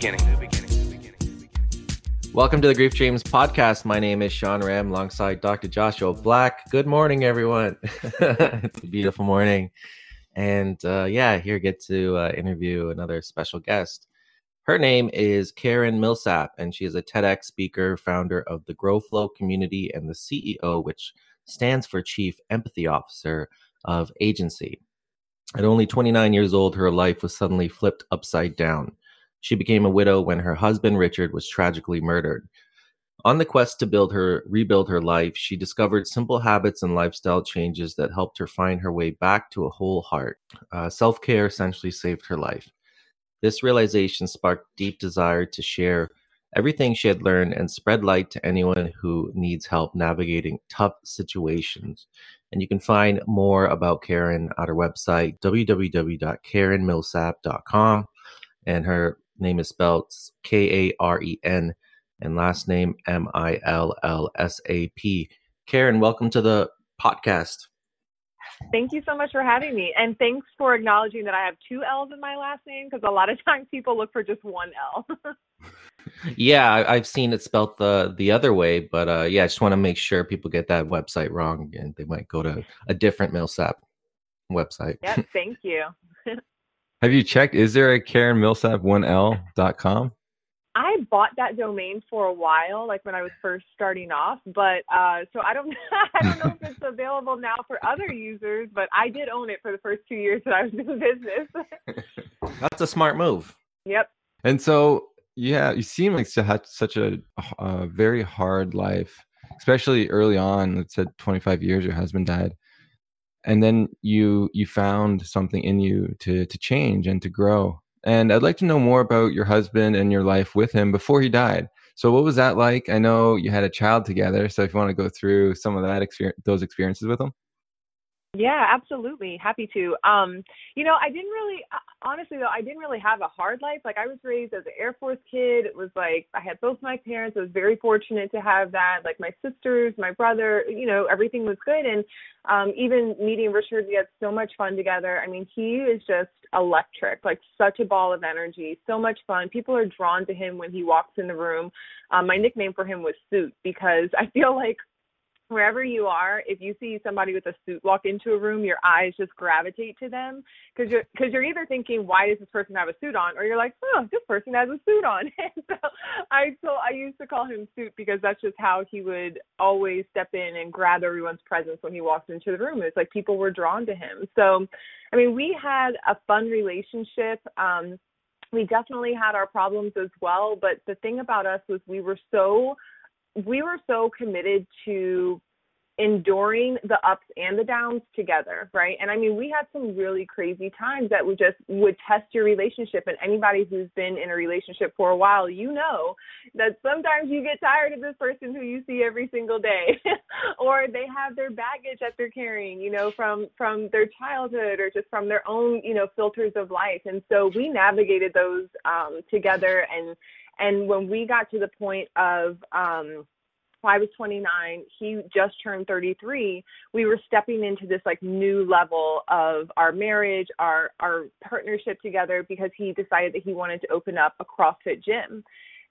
beginning. Welcome to the Grief Dreams podcast. My name is Sean Ram alongside Dr. Joshua Black. Good morning, everyone. it's a beautiful morning. And uh, yeah, here get to uh, interview another special guest. Her name is Karen Millsap, and she is a TEDx speaker, founder of the Grow Flow community, and the CEO, which stands for Chief Empathy Officer of Agency. At only 29 years old, her life was suddenly flipped upside down. She became a widow when her husband Richard was tragically murdered. On the quest to build her rebuild her life, she discovered simple habits and lifestyle changes that helped her find her way back to a whole heart. Uh, Self care essentially saved her life. This realization sparked deep desire to share everything she had learned and spread light to anyone who needs help navigating tough situations. And you can find more about Karen at her website, www.karenmillsap.com. And her name is spelled K A R E N and last name M I L L S A P. Karen, welcome to the podcast. Thank you so much for having me. And thanks for acknowledging that I have two L's in my last name because a lot of times people look for just one L. yeah, I, have seen it spelled the the other way, but uh, yeah, I just want to make sure people get that website wrong and they might go to a different Millsap website. Yep, thank you. Have you checked? Is there a Karen Millsap 1L.com? I bought that domain for a while, like when I was first starting off, but uh, so I don't, I don't know if it's available now for other users, but I did own it for the first two years that I was in business. That's a smart move. Yep. And so, yeah, you seem like to have such a, a very hard life, especially early on. It said 25 years your husband died and then you you found something in you to to change and to grow. And i'd like to know more about your husband and your life with him before he died. So what was that like? I know you had a child together so if you want to go through some of that experience those experiences with him yeah, absolutely. Happy to. Um, you know, I didn't really uh, honestly though, I didn't really have a hard life. Like I was raised as an Air Force kid. It was like I had both my parents. I was very fortunate to have that. Like my sisters, my brother, you know, everything was good and um even meeting Richard, we had so much fun together. I mean, he is just electric, like such a ball of energy, so much fun. People are drawn to him when he walks in the room. Um, my nickname for him was Suit because I feel like wherever you are, if you see somebody with a suit walk into a room, your eyes just gravitate to them because you're because you're either thinking, why does this person have a suit on, or you're like, oh, this person has a suit on. And so I so I used to call him Suit because that's just how he would always step in and grab everyone's presence when he walked into the room. It's like people were drawn to him. So, I mean, we had a fun relationship. Um, we definitely had our problems as well, but the thing about us was we were so we were so committed to enduring the ups and the downs together, right? And I mean, we had some really crazy times that would just would test your relationship. And anybody who's been in a relationship for a while, you know that sometimes you get tired of this person who you see every single day, or they have their baggage that they're carrying, you know, from from their childhood or just from their own, you know, filters of life. And so we navigated those um, together and and when we got to the point of um I was 29, he just turned 33. We were stepping into this like new level of our marriage, our our partnership together because he decided that he wanted to open up a CrossFit gym.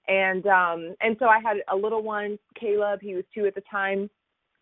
And um and so I had a little one, Caleb, he was 2 at the time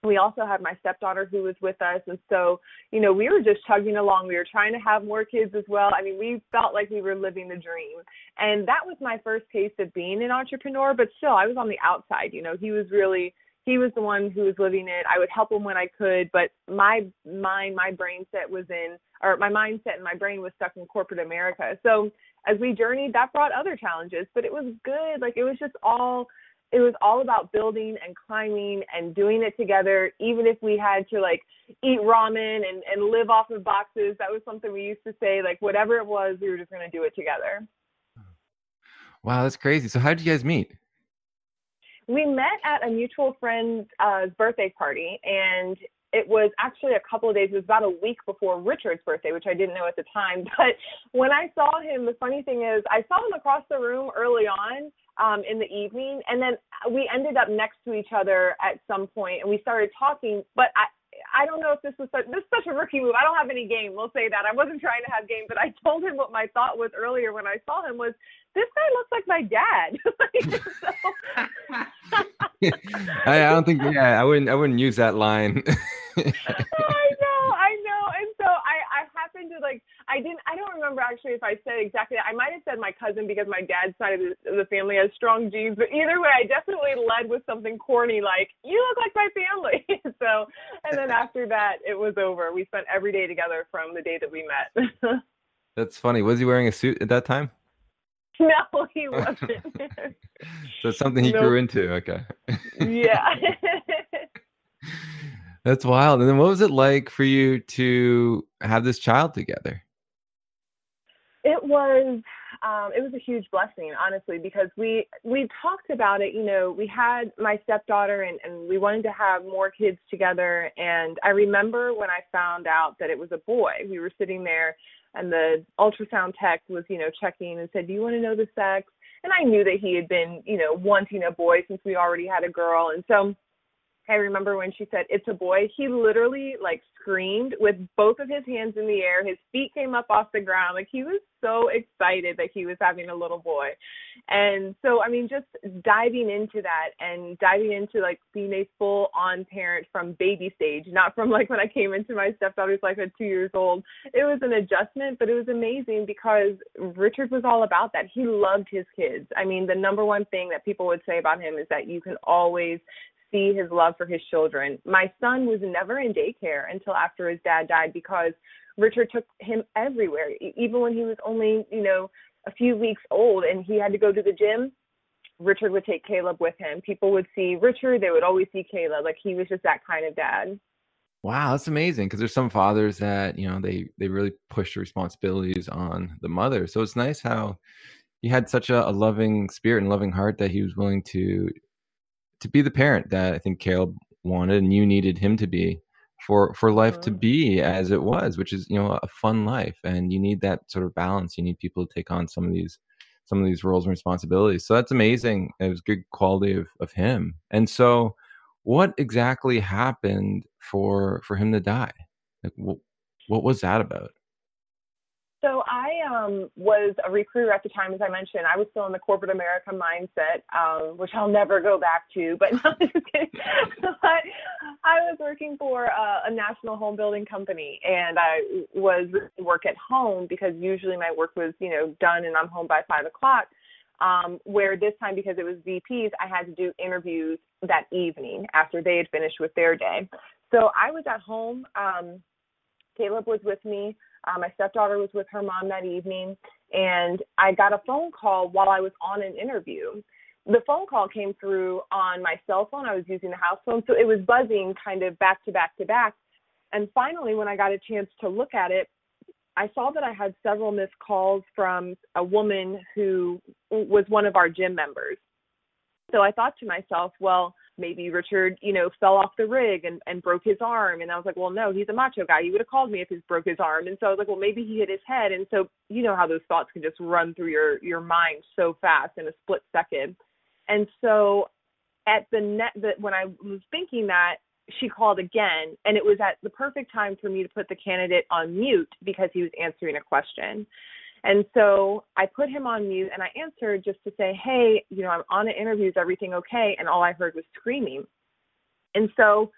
we also had my stepdaughter who was with us and so you know we were just chugging along. We were trying to have more kids as well. I mean we felt like we were living the dream. And that was my first taste of being an entrepreneur but still i was on the outside you know. He was really he was the one who was living it. I would help him when i could but my mind my brain set was in or my mindset and my brain was stuck in corporate america. So as we journeyed that brought other challenges but it was good. Like it was just all it was all about building and climbing and doing it together even if we had to like eat ramen and and live off of boxes. That was something we used to say like whatever it was we were just going to do it together. Wow that's crazy. So how did you guys meet? We met at a mutual friend's uh, birthday party and it was actually a couple of days, it was about a week before Richard's birthday, which I didn't know at the time. But when I saw him, the funny thing is, I saw him across the room early on um, in the evening, and then we ended up next to each other at some point, and we started talking. But I, I don't know if this was such, this is such a rookie move. I don't have any game. We'll say that. I wasn't trying to have game, but I told him what my thought was earlier when I saw him was this guy looks like my dad. I, I don't think. Yeah, I wouldn't. I wouldn't use that line. I know, I know, and so I, I happened to like, I didn't, I don't remember actually if I said exactly that. I might have said my cousin because my dad's side of the, the family has strong genes, but either way, I definitely led with something corny like, "You look like my family." so, and then after that, it was over. We spent every day together from the day that we met. That's funny. Was he wearing a suit at that time? No, he wasn't. so it's something he Nope. grew into. Okay. yeah. That's wild. And then what was it like for you to have this child together? It was um, it was a huge blessing, honestly, because we we talked about it. You know, we had my stepdaughter, and and we wanted to have more kids together. And I remember when I found out that it was a boy. We were sitting there, and the ultrasound tech was, you know, checking and said, "Do you want to know the sex?" And I knew that he had been, you know, wanting a boy since we already had a girl, and so. I remember when she said it's a boy, he literally like screamed with both of his hands in the air. His feet came up off the ground. Like he was so excited that he was having a little boy. And so I mean just diving into that and diving into like being a full on parent from baby stage, not from like when I came into my stepdaughter's life at 2 years old. It was an adjustment, but it was amazing because Richard was all about that. He loved his kids. I mean, the number one thing that people would say about him is that you can always see his love for his children. My son was never in daycare until after his dad died because Richard took him everywhere, even when he was only, you know, a few weeks old and he had to go to the gym. Richard would take Caleb with him. People would see Richard, they would always see Caleb. Like he was just that kind of dad. Wow, that's amazing. Because there's some fathers that you know they they really push the responsibilities on the mother. So it's nice how he had such a, a loving spirit and loving heart that he was willing to to be the parent that I think Caleb wanted and you needed him to be for for life to be as it was, which is you know a fun life. And you need that sort of balance. You need people to take on some of these some of these roles and responsibilities. So that's amazing. It was good quality of of him. And so what exactly happened for for him to die like what, what was that about So I um, was a recruiter at the time, as I mentioned. I was still in the corporate America mindset, um, which I'll never go back to. But no. I, I was working for a, a national home building company, and I was work at home because usually my work was, you know, done and I'm home by five o'clock. Um, where this time, because it was VPs, I had to do interviews that evening after they had finished with their day. So I was at home. Um, Caleb was with me. Uh, my stepdaughter was with her mom that evening, and I got a phone call while I was on an interview. The phone call came through on my cell phone. I was using the house phone, so it was buzzing kind of back to back to back. And finally, when I got a chance to look at it, I saw that I had several missed calls from a woman who was one of our gym members. So I thought to myself, well, maybe Richard, you know, fell off the rig and, and broke his arm. And I was like, well, no, he's a macho guy. He would have called me if he broke his arm. And so I was like, well, maybe he hit his head. And so you know how those thoughts can just run through your your mind so fast in a split second. And so at the net that when I was thinking that she called again and it was at the perfect time for me to put the candidate on mute because he was answering a question. And so I put him on mute and I answered just to say, hey, you know, I'm on an interview. Is everything okay? And all I heard was screaming. And so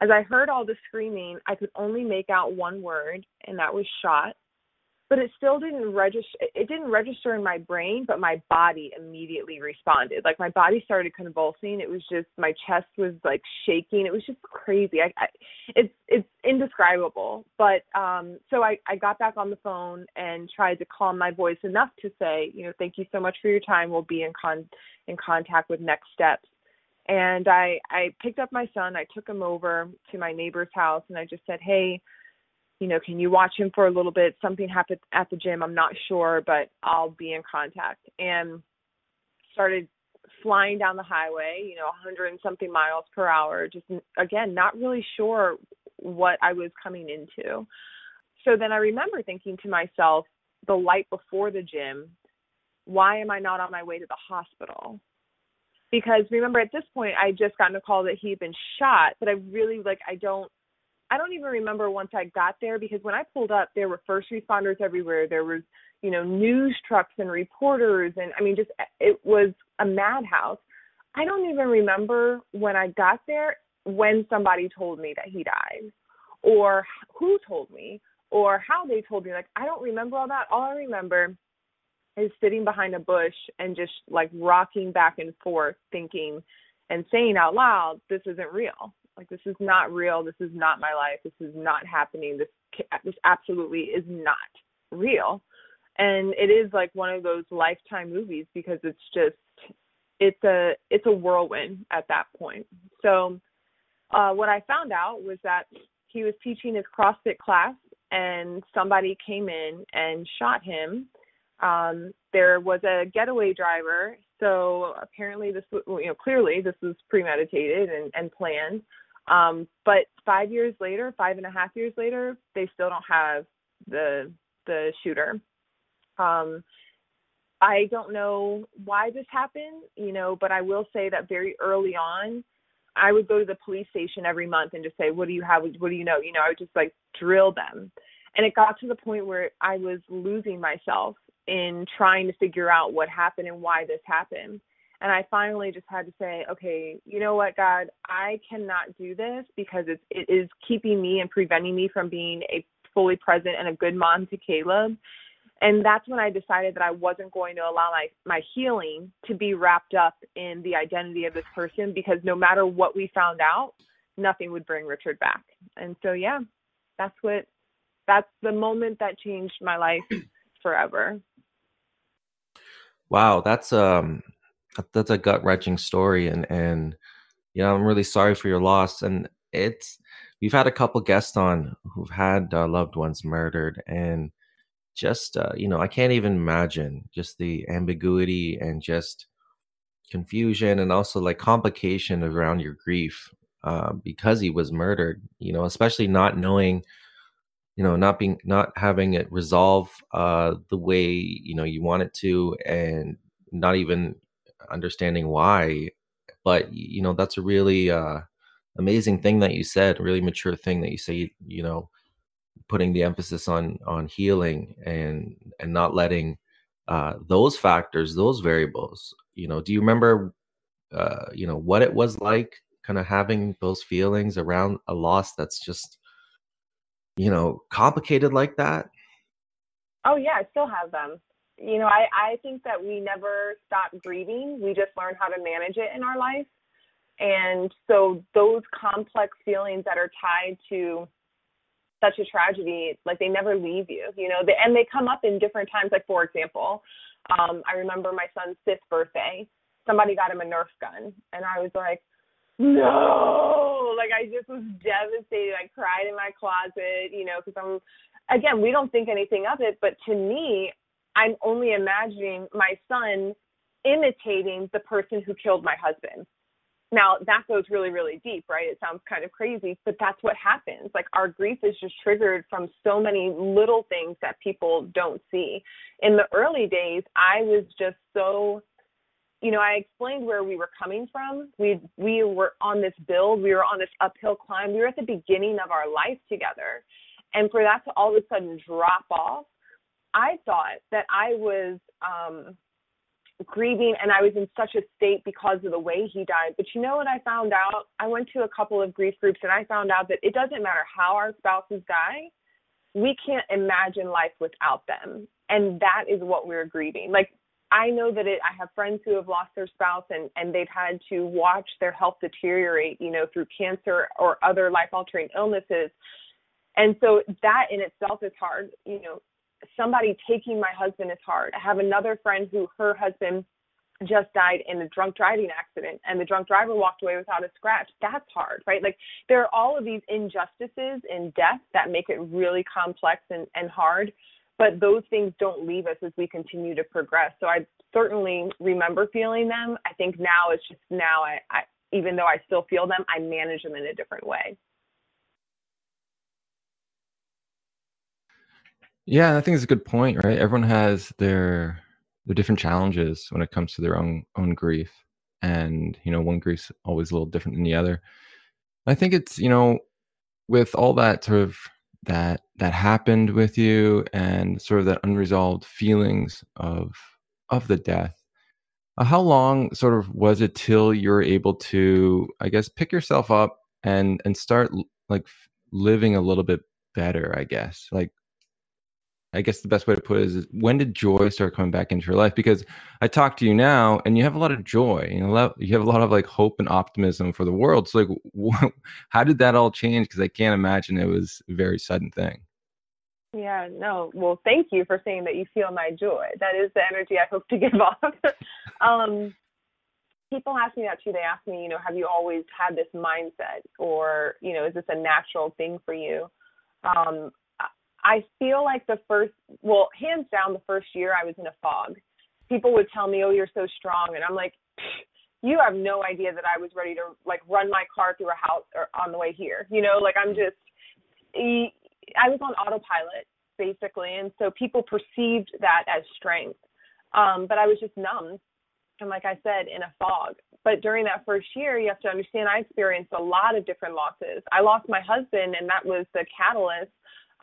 as I heard all the screaming, I could only make out one word, and that was shot. But it still didn't register. It didn't register in my brain, but my body immediately responded. Like my body started convulsing. It was just my chest was like shaking. It was just crazy. I, I it's it's indescribable. But um, so I I got back on the phone and tried to calm my voice enough to say, you know, thank you so much for your time. We'll be in con in contact with next steps and I I picked up my son. I took him over to my neighbor's house, and I just said, "Hey, you know, can you watch him for a little bit? Something happened at the gym. I'm not sure, but I'll be in contact." And started flying down the highway, you know, 100 and something miles per hour. Just again, not really sure what I was coming into. So then I remember thinking to myself, the light before the gym, why am I not on my way to the hospital? because remember at this point I just gotten a call that he had been shot, but I really like I don't I don't even remember once I got there because when I pulled up, there were first responders everywhere. There was, you know, news trucks and reporters, and I mean, just it was a madhouse. I don't even remember when I got there when somebody told me that he died, or who told me, or how they told me. Like I don't remember all that. All I remember is sitting behind a bush and just like rocking back and forth, thinking and saying out loud, "This isn't real." Like this is not real. This is not my life. This is not happening. This this absolutely is not real. And it is like one of those lifetime movies because it's just it's a it's a whirlwind at that point. So uh what I found out was that he was teaching his CrossFit class and somebody came in and shot him. Um there was a getaway driver so apparently this you know clearly this was premeditated and, and planned um, but five years later, five and a half years later, they still don't have the the shooter. Um, I don't know why this happened, you know, but I will say that very early on, I would go to the police station every month and just say, "What do you have? What do you know?" You know, I would just like drill them, and it got to the point where I was losing myself in trying to figure out what happened and why this happened. And I finally just had to say, okay, you know what, God, I cannot do this because it's it is keeping me and preventing me from being a fully present and a good mom to Caleb. And that's when I decided that I wasn't going to allow my my healing to be wrapped up in the identity of this person because no matter what we found out, nothing would bring Richard back. And so yeah, that's what that's the moment that changed my life forever. Wow, that's um that's a gut wrenching story, and and you know I'm really sorry for your loss. And it's we've had a couple guests on who've had uh, loved ones murdered, and just uh, you know I can't even imagine just the ambiguity and just confusion and also like complication around your grief uh, because he was murdered. You know, especially not knowing you know not being not having it resolve uh the way you know you want it to and not even understanding why but you know that's a really uh amazing thing that you said really mature thing that you say you know putting the emphasis on on healing and and not letting uh those factors those variables you know do you remember uh you know what it was like kind of having those feelings around a loss that's just you know complicated like that? Oh yeah i still have them you know, I, I think that we never stop grieving. We just learn how to manage it in our life. And so those complex feelings that are tied to such a tragedy, like they never leave you, you know, and they come up in different times. Like, for example, um, I remember my son's fifth birthday. Somebody got him a Nerf gun, and I was like, no, like I just was devastated. I cried in my closet, you know, because I'm, again, we don't think anything of it, but to me, I'm only imagining my son imitating the person who killed my husband. Now, that goes really, really deep, right? It sounds kind of crazy, but that's what happens. Like, our grief is just triggered from so many little things that people don't see. In the early days, I was just so you know, I explained where we were coming from. We we were on this build, we were on this uphill climb. We were at the beginning of our life together. And for that to all of a sudden drop off I thought that I was um, grieving and I was in such a state because of the way he died. But you know what I found out? I went to a couple of grief groups and I found out that it doesn't matter how our spouses die, we can't imagine life without them. And that is what we're grieving. Like I know that it I have friends who have lost their spouse and and they've had to watch their health deteriorate, you know, through cancer or other life altering illnesses. And so that in itself is hard, you know, somebody taking my husband is hard. I have another friend who her husband just died in a drunk driving accident and the drunk driver walked away without a scratch. That's hard, right? Like there are all of these injustices in death that make it really complex and, and hard, but those things don't leave us as we continue to progress. So I certainly remember feeling them. I think now it's just now I, I even though I still feel them, I manage them in a different way. Yeah, I think it's a good point, right? Everyone has their their different challenges when it comes to their own own grief, and you know, one grief's always a little different than the other. I think it's you know, with all that sort of that that happened with you and sort of that unresolved feelings of of the death uh, how long sort of was it till you were able to i guess pick yourself up and and start like living a little bit better i guess like I guess the best way to put it is when did joy start coming back into your life? Because I talk to you now, and you have a lot of joy. Know, you have a lot of like hope and optimism for the world. So, like, how did that all change? Because I can't imagine it was a very sudden thing. Yeah, no. Well, thank you for saying that you feel my joy. That is the energy I hope to give off. um, people ask me that too. They ask me, you know, have you always had this mindset, or you know, is this a natural thing for you? Um, I feel like the first, well, hands down, the first year I was in a fog. People would tell me, "Oh, you're so strong," and I'm like, "You have no idea that I was ready to like run my car through a house or on the way here." You know, like I'm just, I was on autopilot basically, and so people perceived that as strength. Um, but I was just numb, and like I said, in a fog. But during that first year, you have to understand I experienced a lot of different losses. I lost my husband, and that was the catalyst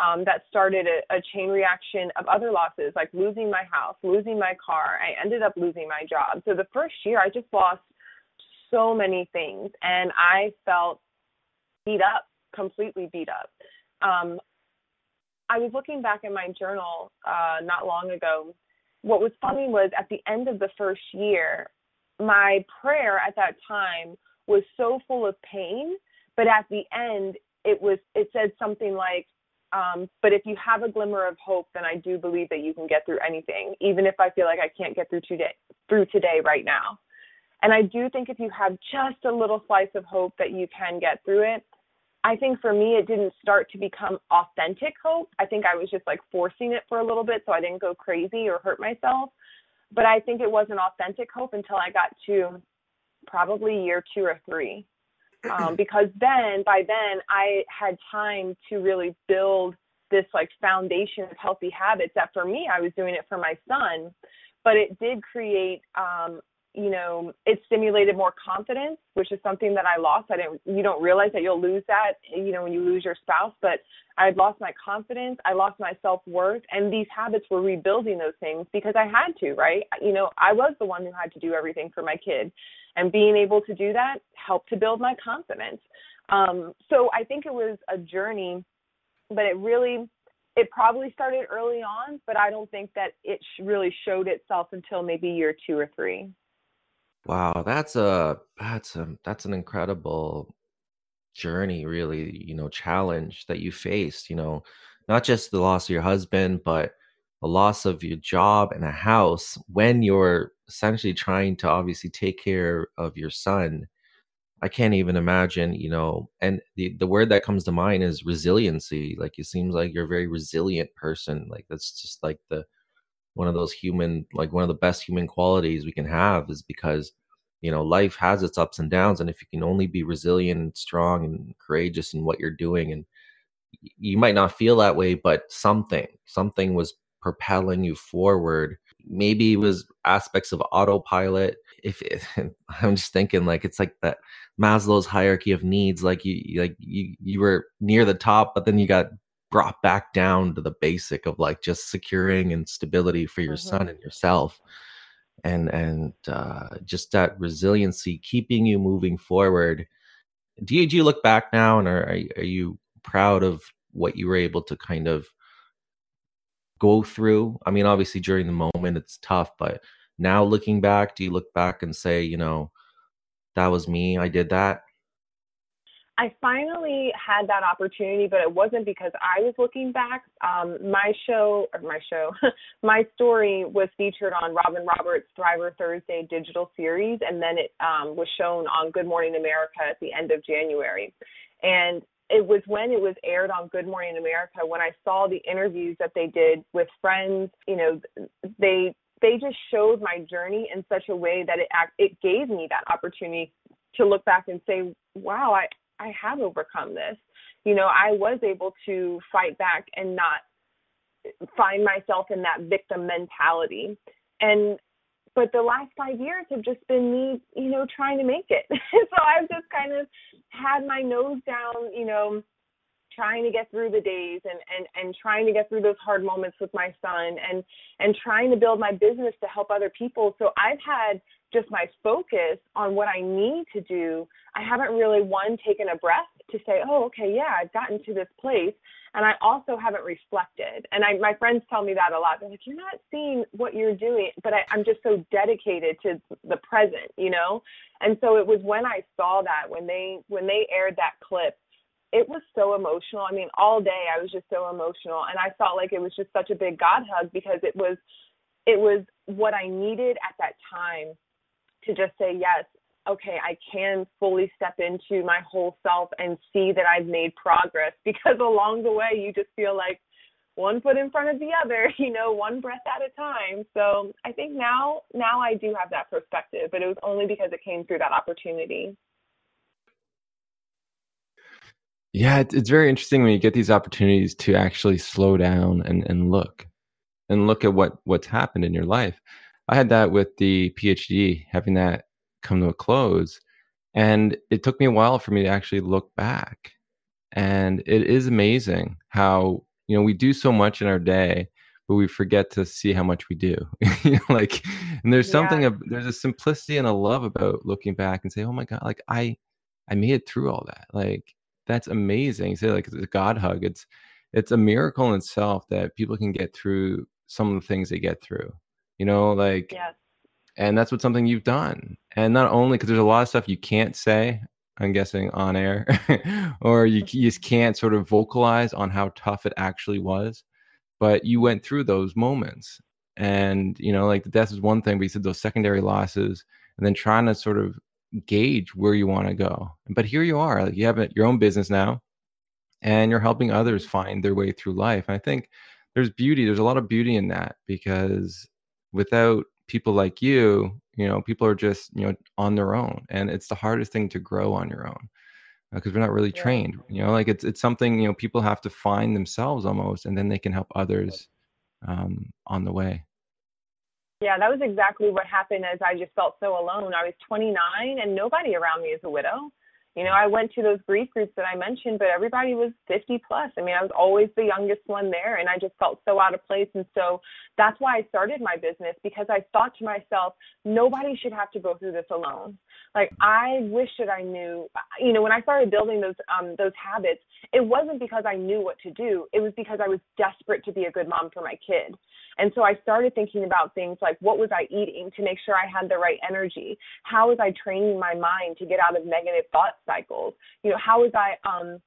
um, that started a, a chain reaction of other losses, like losing my house, losing my car. I ended up losing my job. So the first year, I just lost so many things, and I felt beat up, completely beat up. Um, I was looking back in my journal uh, not long ago. What was funny was at the end of the first year, my prayer at that time was so full of pain, but at the end, it was it said something like um, but if you have a glimmer of hope, then I do believe that you can get through anything, even if I feel like I can't get through today, through today right now. And I do think if you have just a little slice of hope that you can get through it, I think for me it didn't start to become authentic hope. I think I was just like forcing it for a little bit so I didn't go crazy or hurt myself. But I think it wasn't authentic hope until I got to probably year two or three um, because then by then I had time to really build this like foundation of healthy habits that for me I was doing it for my son, but it did create um, you know, it stimulated more confidence, which is something that I lost. I didn't you don't realize that you'll lose that, you know, when you lose your spouse, but I had lost my confidence, I lost my self-worth, and these habits were rebuilding those things because I had to, right? You know, I was the one who had to do everything for my kid. And being able to do that helped to build my confidence. Um, so I think it was a journey, but it really it probably started early on, but I don't think that it really showed itself until maybe year two or three. Wow, that's a that's a that's an incredible journey, really, you know, challenge that you faced, you know, not just the loss of your husband, but a loss of your job and a house when you're essentially trying to obviously take care of your son. I can't even imagine, you know, and the, the word that comes to mind is resiliency. Like it seems like you're a very resilient person. Like that's just like the one of those human like one of the best human qualities we can have is because you know life has its ups and downs and if you can only be resilient and strong and courageous in what you're doing and you might not feel that way but something something was propelling you forward. Maybe it was aspects of autopilot. If it, i'm just thinking like it's like that maslow's hierarchy of needs like you like you you were near the top but then you got brought back down to the basic of like just securing and stability for your mm-hmm. son and yourself. And and uh, just that resiliency keeping you moving forward. Do you do you look back now and are are you proud of what you were able to kind of go through i mean obviously during the moment it's tough but now looking back do you look back and say you know that was me i did that I finally had that opportunity, but it wasn't because I was looking back. Um, my show, or my show, my story was featured on Robin Roberts' Thriver Thursday digital series, and then it um, was shown on Good Morning America at the end of January. And it was when it was aired on Good Morning America when I saw the interviews that they did with friends. You know, they they just showed my journey in such a way that it it gave me that opportunity to look back and say, wow, I I have overcome this. You know, I was able to fight back and not find myself in that victim mentality. And but the last five years have just been me, you know, trying to make it. so I've just kind of had my nose down, you know, trying to get through the days and and and trying to get through those hard moments with my son and and trying to build my business to help other people so i've had just my focus on what i need to do i haven't really one taken a breath to say oh okay yeah i've gotten to this place and i also haven't reflected. And i my friends tell me that a lot. They're like you're not seeing what you're doing but I, i'm just so dedicated to the present you know? And so it was when i saw that when they when they aired that clip it was so emotional. I mean, all day I was just so emotional and I felt like it was just such a big God hug because it was it was what I needed at that time to just say yes, okay, I can fully step into my whole self and see that I've made progress because along the way you just feel like one foot in front of the other, you know, one breath at a time. So I think now now I do have that perspective, but it was only because it came through that opportunity. Yeah, it's, very interesting when you get these opportunities to actually slow down and, and look and look at what what's happened in your life. I had that with the PhD, having that come to a close. And it took me a while for me to actually look back. And it is amazing how, you know, we do so much in our day, but we forget to see how much we do. you know, like, and there's something, of, there's a simplicity and a love about looking back and say, oh my God, like I, I made it through all that. Like, that's amazing. Say like it's a God hug. It's it's a miracle in itself that people can get through some of the things they get through. You know, like yes. And that's what something you've done. And not only because there's a lot of stuff you can't say, I'm guessing on air, or you, you just can't sort of vocalize on how tough it actually was. But you went through those moments. And, you know, like the death is one thing, but you said those secondary losses and then trying to sort of gauge where you want to go. But here you are, like you have your own business now, and you're helping others find their way through life. And I think there's beauty. There's a lot of beauty in that because without people like you, you know, people are just you know on their own, and it's the hardest thing to grow on your own because uh, we're not really yeah. trained. You know, like it's it's something you know people have to find themselves almost, and then they can help others um, on the way. Yeah, that was exactly what happened as I just felt so alone. I was 29 and nobody around me is a widow. You know, I went to those grief groups that I mentioned, but everybody was 50 plus. I mean, I was always the youngest one there, and I just felt so out of place. And so that's why I started my business because I thought to myself, nobody should have to go through this alone. Like I wish that I knew, you know, when I started building those um those habits, it wasn't because I knew what to do. It was because I was desperate to be a good mom for my kid. And so I started thinking about things like what was I eating to make sure I had the right energy? How was I training my mind to get out of negative thought cycles? You know, how was I um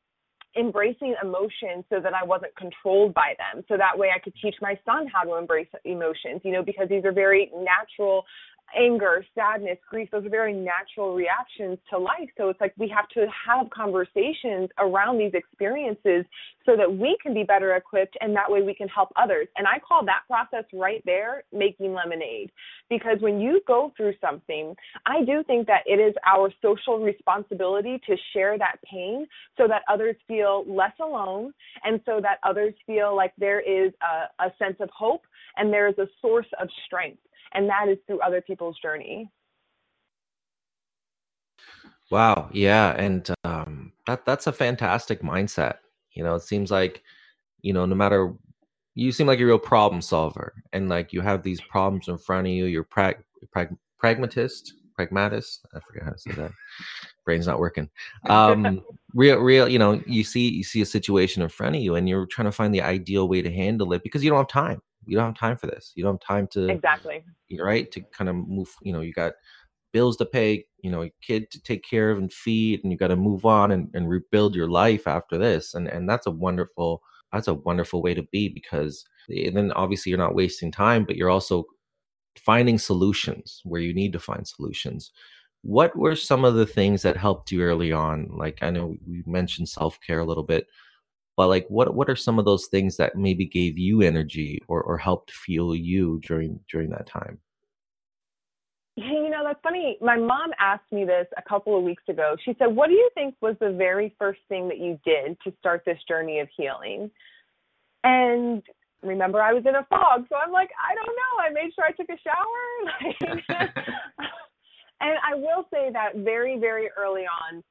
embracing emotions so that I wasn't controlled by them. So that way I could teach my son how to embrace emotions, you know, because these are very natural anger, sadness, grief, those are very natural reactions to life. So it's like we have to have conversations around these experiences so that we can be better equipped and that way we can help others. And I call that process right there making lemonade. Because when you go through something, I do think that it is our social responsibility to share that pain so that others feel less alone and so that others feel like there is a, a sense of hope and there is a source of strength and that is through other people's journey. Wow. Yeah. And um, that that's a fantastic mindset. You know it seems like you know no matter you seem like a real problem solver and like you have these problems in front of you. You're prag- prag- pragmatist pragmatist. I forget how to say that. Brain's not working. Um real real you know you see you see a situation in front of you and you're trying to find the ideal way to handle it because you don't have time you don't have time for this. You don't have time to exactly right to kind of move. You know, you got bills to pay. You know, a kid to take care of and feed, and you got to move on and, and rebuild your life after this. And and that's a wonderful that's a wonderful way to be because and then obviously you're not wasting time, but you're also finding solutions where you need to find solutions. What were some of the things that helped you early on? Like I know we mentioned self care a little bit but like what what are some of those things that maybe gave you energy or or helped fuel you during during that time you know, that's funny. My mom asked me this a couple of weeks ago. She said, What do you think was the very first thing that you did to start this journey of healing? And remember, I was in a fog. So I'm like, I don't know. I made sure I took a shower. and I will say that very, very early on,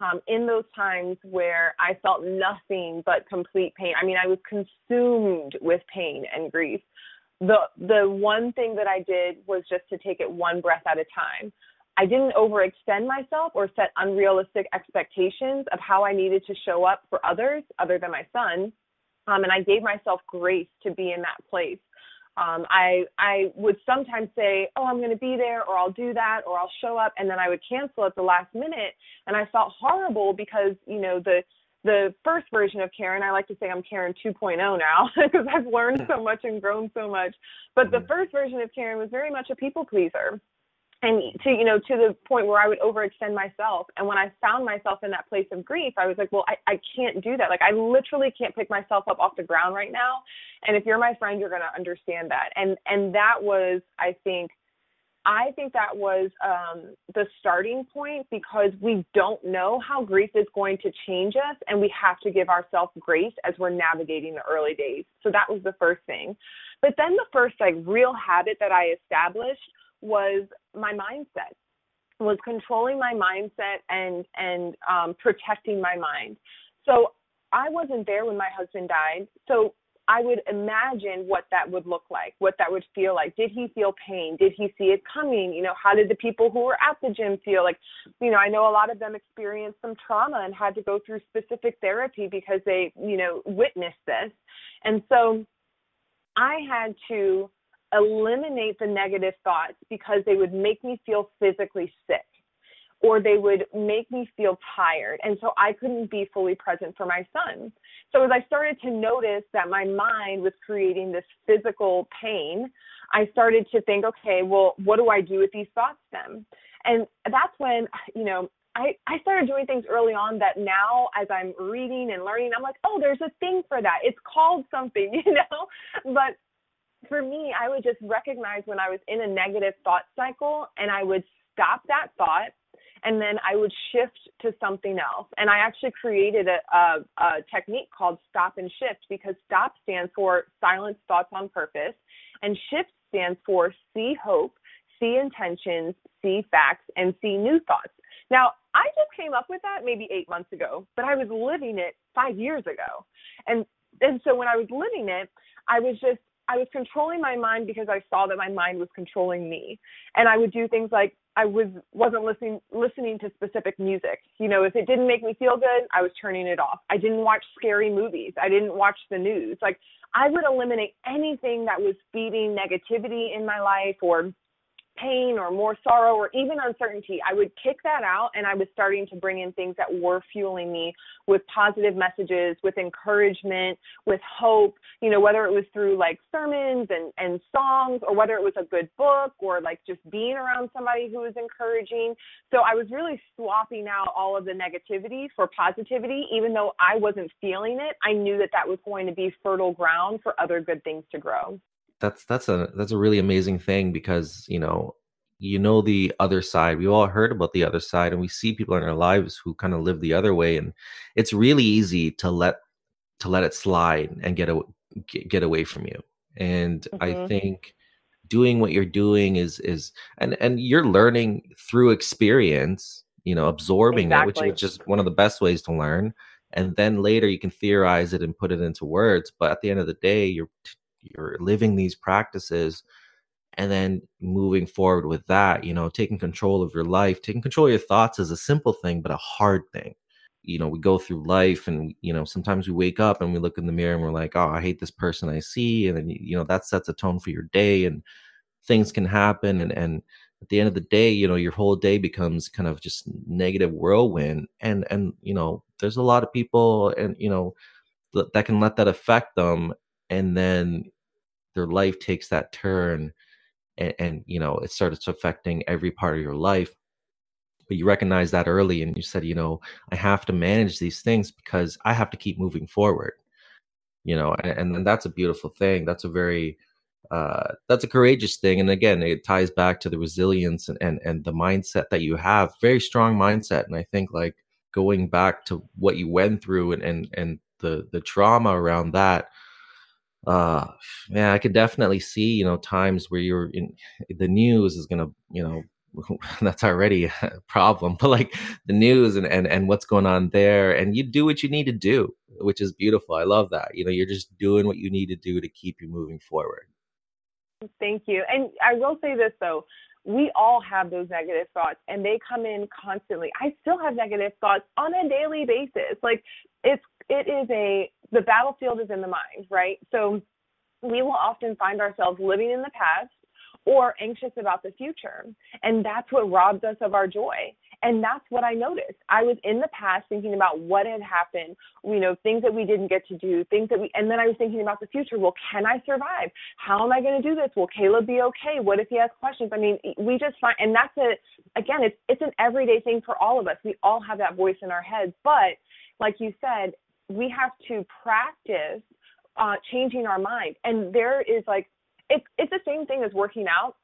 um, in those times where I felt nothing but complete pain. I mean, I was consumed with pain and grief. The the one thing that I did was just to take it one breath at a time. I didn't overextend myself or set unrealistic expectations of how I needed to show up for others other than my son. Um, and I gave myself grace to be in that place. Um, I I would sometimes say, "Oh, I'm going to be there," or "I'll do that," or "I'll show up," and then I would cancel at the last minute, and I felt horrible because you know the the first version of Karen, I like to say I'm Karen 2.0 now because I've learned so much and grown so much. But the mm-hmm. first version of Karen was very much a people pleaser and to you know to the point where i would overextend myself. And when i found myself in that place of grief i was like well i, I can't do that. Like i literally can't pick myself up off the ground right now. And if you're my friend you're going to understand that. And and that was i think i think that was um the starting point because we don't know how grief is going to change us and we have to give ourselves grace as we're navigating the early days. So that was the first thing. But then the first like real habit that i established was my mindset was controlling my mindset and and um, protecting my mind. So I wasn't there when my husband died. So I would imagine what that would look like, what that would feel like. Did he feel pain? Did he see it coming? You know, how did the people who were at the gym feel? Like, you know, I know a lot of them experienced some trauma and had to go through specific therapy because they, you know, witnessed this. And so I had to eliminate the negative thoughts because they would make me feel physically sick or they would make me feel tired. And so I couldn't be fully present for my son. So as I started to notice that my mind was creating this physical pain, I started to think, okay, well, what do I do with these thoughts then? And that's when, you know, I, I started doing things early on that now as I'm reading and learning, I'm like, oh, there's a thing for that. It's called something, you know? But for me, I would just recognize when I was in a negative thought cycle and I would stop that thought and then I would shift to something else. And I actually created a, a, a, technique called stop and shift because stop stands for silence thoughts on purpose, and shift stands for see hope, see intentions, see facts, and see new thoughts. Now, I just came up with that maybe eight months ago, but I was living it five years ago. And and so when I was living it, I was just I was controlling my mind because I saw that my mind was controlling me. And I would do things like I was wasn't listening listening to specific music. You know, if it didn't make me feel good, I was turning it off. I didn't watch scary movies. I didn't watch the news. Like I would eliminate anything that was feeding negativity in my life or pain or more sorrow or even uncertainty, I would kick that out and I was starting to bring in things that were fueling me with positive messages, with encouragement, with hope, you know, whether it was through like sermons and, and songs or whether it was a good book or like just being around somebody who was encouraging. So I was really swapping out all of the negativity for positivity, even though I wasn't feeling it. I knew that that was going to be fertile ground for other good things to grow that's that's a that's a really amazing thing because you know you know the other side we've all heard about the other side and we see people in our lives who kind of live the other way and it's really easy to let to let it slide and get a, get away from you and mm-hmm. i think doing what you're doing is is and and you're learning through experience you know absorbing exactly. that which is just one of the best ways to learn and then later you can theorize it and put it into words but at the end of the day you're you're living these practices and then moving forward with that you know taking control of your life taking control of your thoughts is a simple thing but a hard thing. You know we go through life and you know sometimes we wake up and we look in the mirror and we're like oh i hate this person i see and then you know that sets a tone for your day and things can happen and and at the end of the day you know your whole day becomes kind of just negative whirlwind and and you know there's a lot of people and you know that can let that affect them and then their life takes that turn and, and you know it starts affecting every part of your life. But you recognize that early and you said you know i have to manage these things because i have to keep moving forward. You know and, and that's a beautiful thing. That's a very uh, that's a courageous thing. And again it ties back to the resilience and, and and the mindset that you have. Very strong mindset. And i think like going back to what you went through and and, and the the trauma around that uh man i could definitely see you know times where you're in the news is gonna you know that's already a problem but like the news and, and and what's going on there and you do what you need to do which is beautiful i love that you know you're just doing what you need to do to keep you moving forward. Thank you and i will say this though we all have those negative thoughts and they come in constantly i still have negative thoughts on a daily basis like it's it is a the battlefield is in the mind right so we will often find ourselves living in the past or anxious about the future. And that's what robs us of our joy. And that's what I noticed. I was in the past thinking about what had happened, you know, things that we didn't get to do, things that we, and then I was thinking about the future. Well, can I survive? How am I going to do this? Will Caleb be okay? What if he has questions? I mean, we just find, and that's a, again, it's, it's an everyday thing for all of us. We all have that voice in our heads. But like you said, we have to practice uh, changing our mind. And there is like it's it's the same thing as working out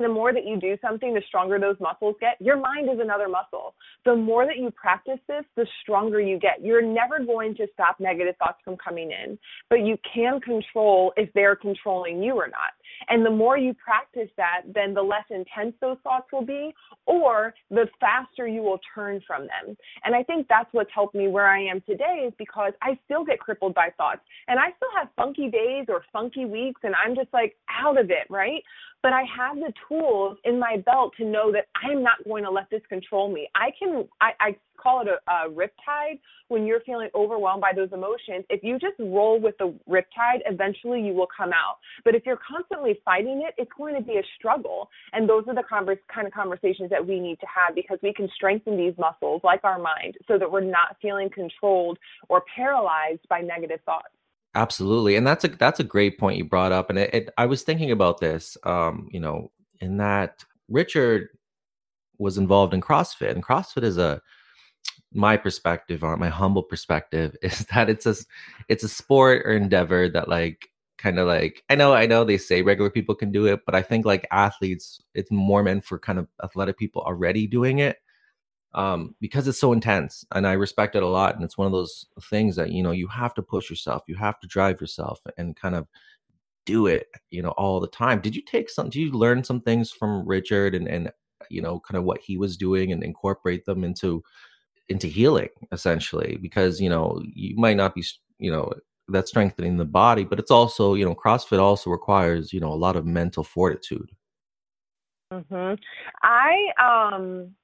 the more that you do something, the stronger those muscles get. Your mind is another muscle. The more that you practice this, the stronger you get. You're never going to stop negative thoughts from coming in, but you can control if they're controlling you or not. And the more you practice that, then the less intense those thoughts will be, or the faster you will turn from them. And I think that's what's helped me where I am today is because I still get crippled by thoughts and I still have funky days or funky weeks and I'm just like out of it, right? But I have the tools in my belt to know that I'm not going to let this control me. I can, I, I call it a, a riptide when you're feeling overwhelmed by those emotions. If you just roll with the riptide, eventually you will come out. But if you're constantly fighting it, it's going to be a struggle. And those are the converse, kind of conversations that we need to have because we can strengthen these muscles, like our mind, so that we're not feeling controlled or paralyzed by negative thoughts. Absolutely, and that's a that's a great point you brought up, and it, it, I was thinking about this, um, you know, in that Richard was involved in CrossFit, and CrossFit is a my perspective or my humble perspective is that it's a it's a sport or endeavor that like kind of like I know I know they say regular people can do it, but I think like athletes, it's more meant for kind of athletic people already doing it um, because it's so intense and I respect it a lot. And it's one of those things that, you know, you have to push yourself, you have to drive yourself and kind of do it, you know, all the time. Did you take some, did you learn some things from Richard and, and, you know, kind of what he was doing and incorporate them into, into healing essentially? Because, you know, you might not be, you know, that's strengthening the body, but it's also, you know, CrossFit also requires, you know, a lot of mental fortitude. Mhm. I um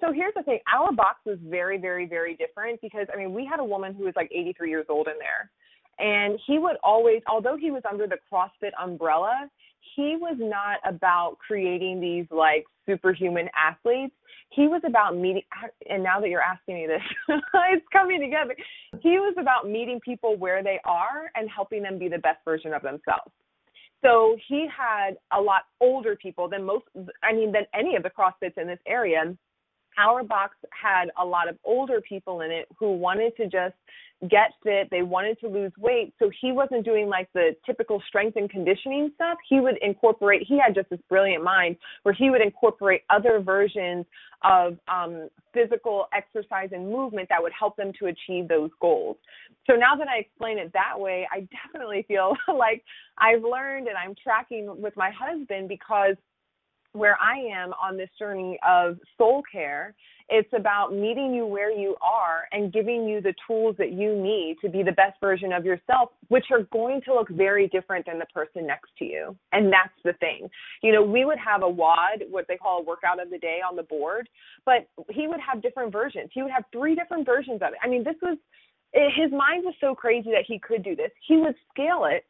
so here's the thing our box was very very very different because i mean we had a woman who was like 83 years old in there. And he would always although he was under the crossfit umbrella he was not about creating these like superhuman athletes. He was about meeting and now that you're asking me this it's coming together. He was about meeting people where they are and helping them be the best version of themselves. So he had a lot older people than most i mean than any of the crossfits in this area our box had a lot of older people in it who wanted to just get fit. They wanted to lose weight. So he wasn't doing like the typical strength and conditioning stuff. He would incorporate, he had just this brilliant mind where he would incorporate other versions of um, physical exercise and movement that would help them to achieve those goals. So now that I explain it that way, I definitely feel like I've learned and I'm tracking with my husband because where I am on this journey of soul care, it's about meeting you where you are and giving you the tools that you need to be the best version of yourself, which are going to look very different than the person next to you. And that's the thing. You know, we would have a WOD, what they call a workout of the day on the board, but he would have different versions. He would have three different versions of it. I mean, this was eh, his mind was so crazy that he could do this. He would scale it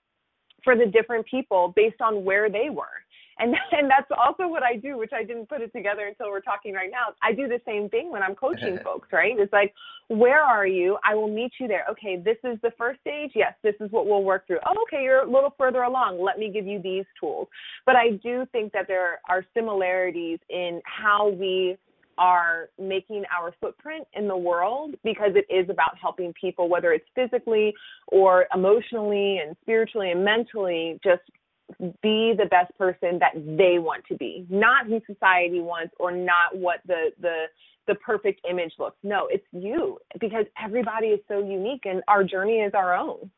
for the different people based on where they were and and that's also what I do, which I didn't put it together until we're talking right now. I do the same thing when I'm coaching folks, right? It's like, where are you? I will meet you there. Okay, this is the first stage. Yes, this is what we'll work through. Oh, okay, you're a little further along. Let me give you these tools. But I do think that there are similarities in how we are making our footprint in the world because it is about helping people, whether it's physically or emotionally and spiritually and mentally, just be the best person that they want to be, not who society wants or not what the the the perfect image looks. No, it's you because everybody is so unique and our journey is our own.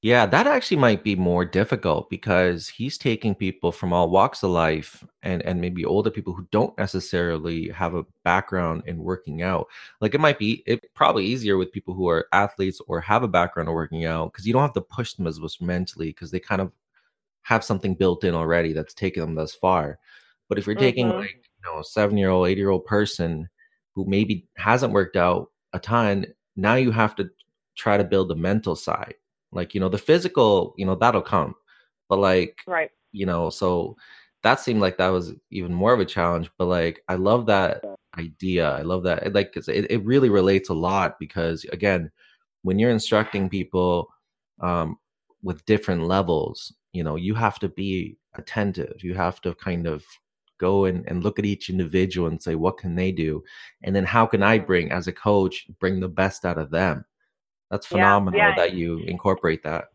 Yeah, that actually might be more difficult because he's taking people from all walks of life and and maybe older people who don't necessarily have a background in working out. Like it might be it probably easier with people who are athletes or have a background of working out because you don't have to push them as much mentally because they kind of have something built in already that's taken them thus far. But if you're taking Mhm. like, you know, a seven year old, eight year old person who maybe hasn't worked out a ton, now you have to try to build the mental side. Like, you know, the physical, you know, that'll come. But like, Right. you know, so that seemed like that was even more of a challenge. But like, I love that idea. I love that. Like, 'cause it, it really relates a lot because again, when you're instructing people um, with different levels, you know, you have to be attentive. You have to kind of go and, and look at each individual and say, what can they do? And then how can I Mhm. bring, as a coach, bring the best out of them? That's Yeah, phenomenal yeah. that you incorporate that.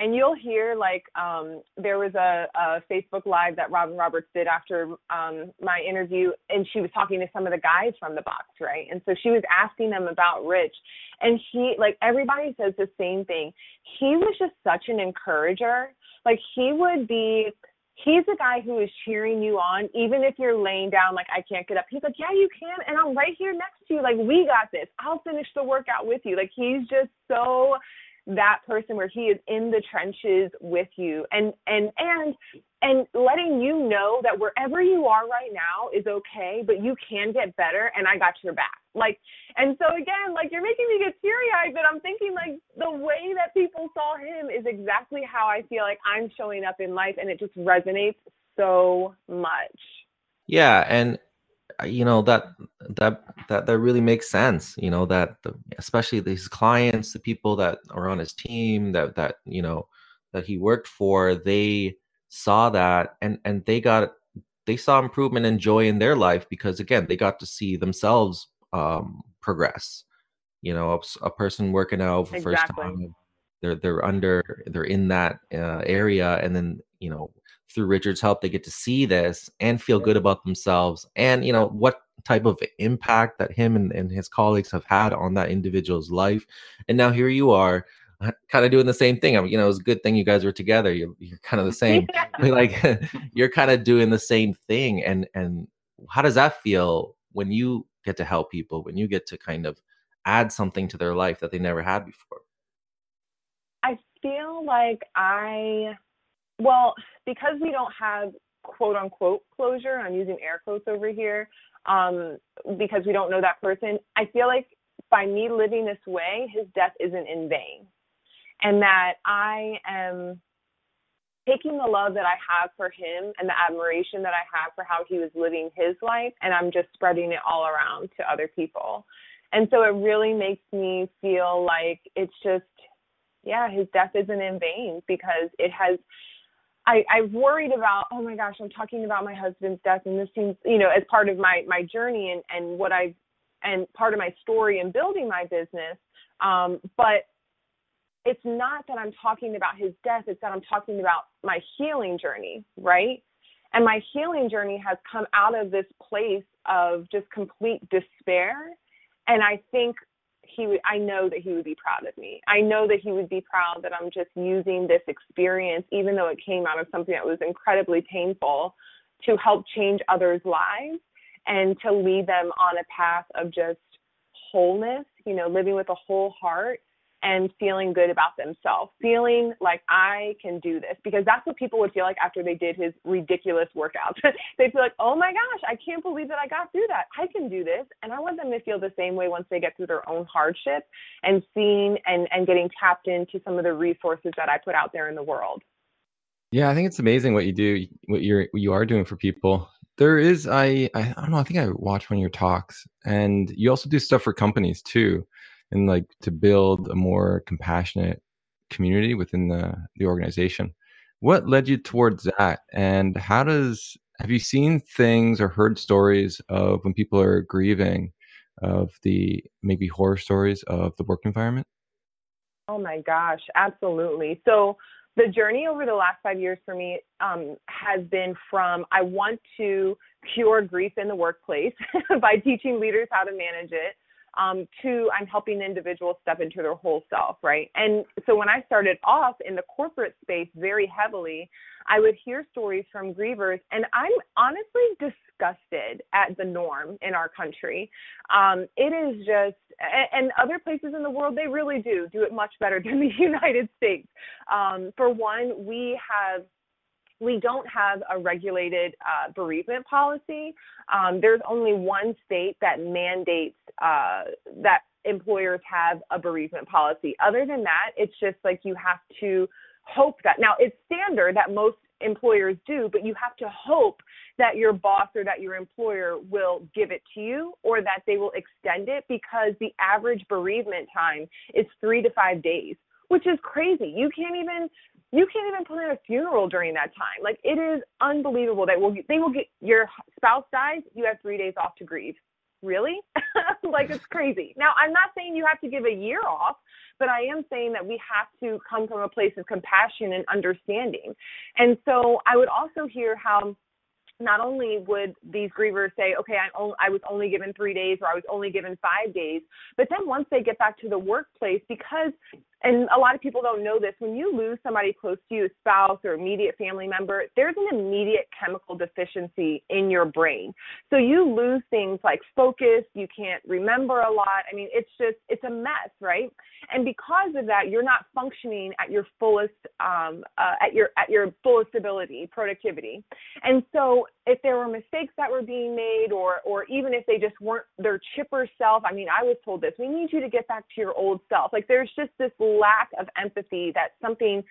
and you'll hear like um there was a, a facebook live that robin roberts did after um my interview and she was talking to some of the guys from the box right and so she was asking them about rich and he like everybody says the same thing he was just such an encourager like he would be he's a guy who is cheering you on even if you're laying down like i can't get up. He's like yeah you can and i'm right here next to you. Like we got this. I'll finish the workout with you. Like he's just so that person where he is in the trenches with you. And and and and letting you know that wherever you are right now is okay but you can get better and i got your back like and so again like you're making me get teary eyed but i'm thinking like the way that people saw him is exactly how i feel like i'm showing up in life and it just resonates so much Yeah, and uh, you know that that that that really makes sense. You know that the, especially these clients, the people that are on his team, that that you know that he worked for, they saw that and and they got they saw improvement and joy in their life because again they got to see themselves um, progress. You know, a person working out for the first time, they're they're under they're in that uh, area, and then you know through Richard's help, they get to see this and feel good about themselves and, you know, what type of impact that him and, and his colleagues have had on that individual's life. And now here you are kind of doing the same thing. I mean, you know, it's a good thing you guys were together. You're, you're kind of the same, yeah. like you're kind of doing the same thing. And, and how does that feel when you get to help people, when you get to kind of add something to their life that they never had before? I feel like I, well, because we don't have quote unquote closure, I'm using air quotes over here, um, because we don't know that person, I feel like by me living this way, his death isn't in vain. And that I am taking the love that I have for him and the admiration that I have for how he was living his life, and I'm just spreading it all around to other people. And so it really makes me feel like it's just, yeah, his death isn't in vain because it has. I, I worried about, oh my gosh, I'm talking about my husband's death, and this seems, you know, as part of my my journey and and what I've and part of my story in building my business. Um, but it's not that I'm talking about his death, it's that I'm talking about my healing journey, right? And my healing journey has come out of this place of just complete despair. And I think he would, I know that he would be proud of me. I know that he would be proud that I'm just using this experience, even though it came out of something that was incredibly painful, to help change others' lives and to lead them on a path of just wholeness, you know, living with a whole heart and feeling good about themselves, feeling like I can do this because that's what people would feel like after they did his ridiculous workouts. They'd feel like, oh my gosh, I can't believe that I got through that. I can do this. And I want them to feel the same way once they get through their own hardship and seeing and, and getting tapped into some of the resources that I put out there in the world. Yeah, I think it's amazing what you do, what you're what you are doing for people. There is I I don't know, I think I watched one of your talks and you also do stuff for companies too and like to build a more compassionate community within the the organization. What led you towards that and how does have you seen things or heard stories of when people are grieving of the maybe horror stories of the work environment? Oh my gosh, absolutely. So the journey over the last five years for me um, has been from I want to cure grief in the workplace by teaching leaders how to manage it. Um, two, I'm helping individuals step into their whole self, right? And so when I started off in the corporate space very heavily, I would hear stories from grievers, and I'm honestly disgusted at the norm in our country. Um, it is just, and other places in the world, they really do do it much better than the United States. Um, for one, we have we don't have a regulated uh, bereavement policy. Um, there's only one state that mandates uh, that employers have a bereavement policy. Other than that, it's just like you have to hope that now it's standard that most employers do, but you have to hope that your boss or that your employer will give it to you or that they will extend it because the average bereavement time is three to five days, which is crazy. You can't even you can't even plan a funeral during that time. Like it is unbelievable that will they will get your spouse dies, you have three days off to grieve. Really? like it's crazy. Now I'm not saying you have to give a year off, but I am saying that we have to come from a place of compassion and understanding. And so I would also hear how not only would these grievers say, okay, I, only, I was only given three days or I was only given five days, but then once they get back to the workplace, because and a lot of people don't know this. When you lose somebody close to you a spouse or immediate family member there's an immediate chemical deficiency in your brain. So you lose things like focus you can't remember a lot. I mean it's just it's a mess right? And because of that you're not functioning at your fullest um, uh, at your at your fullest ability productivity. And so if there were mistakes that were being made or or even if they just weren't their chipper self i mean i was told this we need you to get back to your old self. Like there's just this lack of empathy that something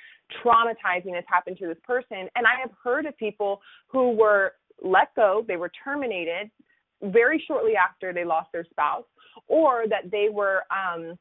traumatizing has happened to this person. And i have heard of people who were let go they were terminated very shortly after they lost their spouse or that they were um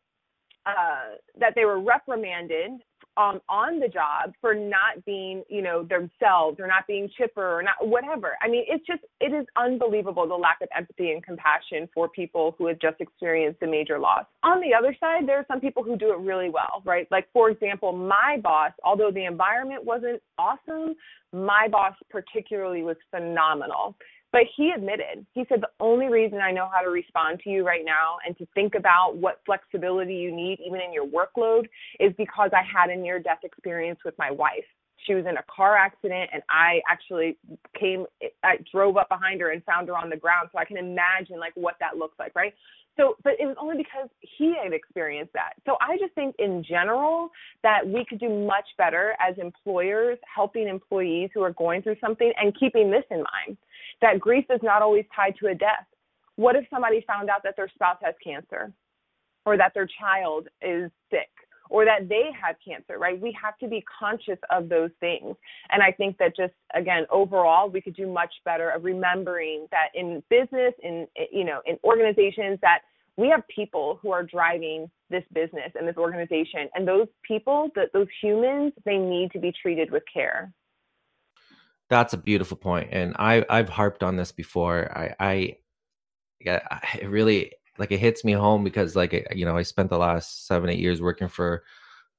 uh, that they were reprimanded um, on the job for not being, you know, themselves or not being chipper or not whatever. I mean, it's just it is unbelievable the lack of empathy and compassion for people who have just experienced a major loss. On the other side, there are some people who do it really well, right? Like for example, my boss, although the environment wasn't awesome, my boss particularly was phenomenal. But he admitted, he said, the only reason I know how to respond to you right now and to think about what flexibility you need, even in your workload, is because I had a near death experience with my wife. She was in a car accident, and I actually came, I drove up behind her and found her on the ground. So I can imagine like what that looks like, right? So, but it was only because he had experienced that. So I just think in general that we could do much better as employers helping employees who are going through something and keeping this in mind that grief is not always tied to a death. What if somebody found out that their spouse has cancer or that their child is sick? or that they have cancer, right? We have to be conscious of those things. And I think that just again, overall, we could do much better of remembering that in business, in you know, in organizations that we have people who are driving this business and this organization and those people that those humans they need to be treated with care that's a beautiful point, and I I've harped on this before. I I, I it really like it hits me home because like you know I spent the last seven eight years working for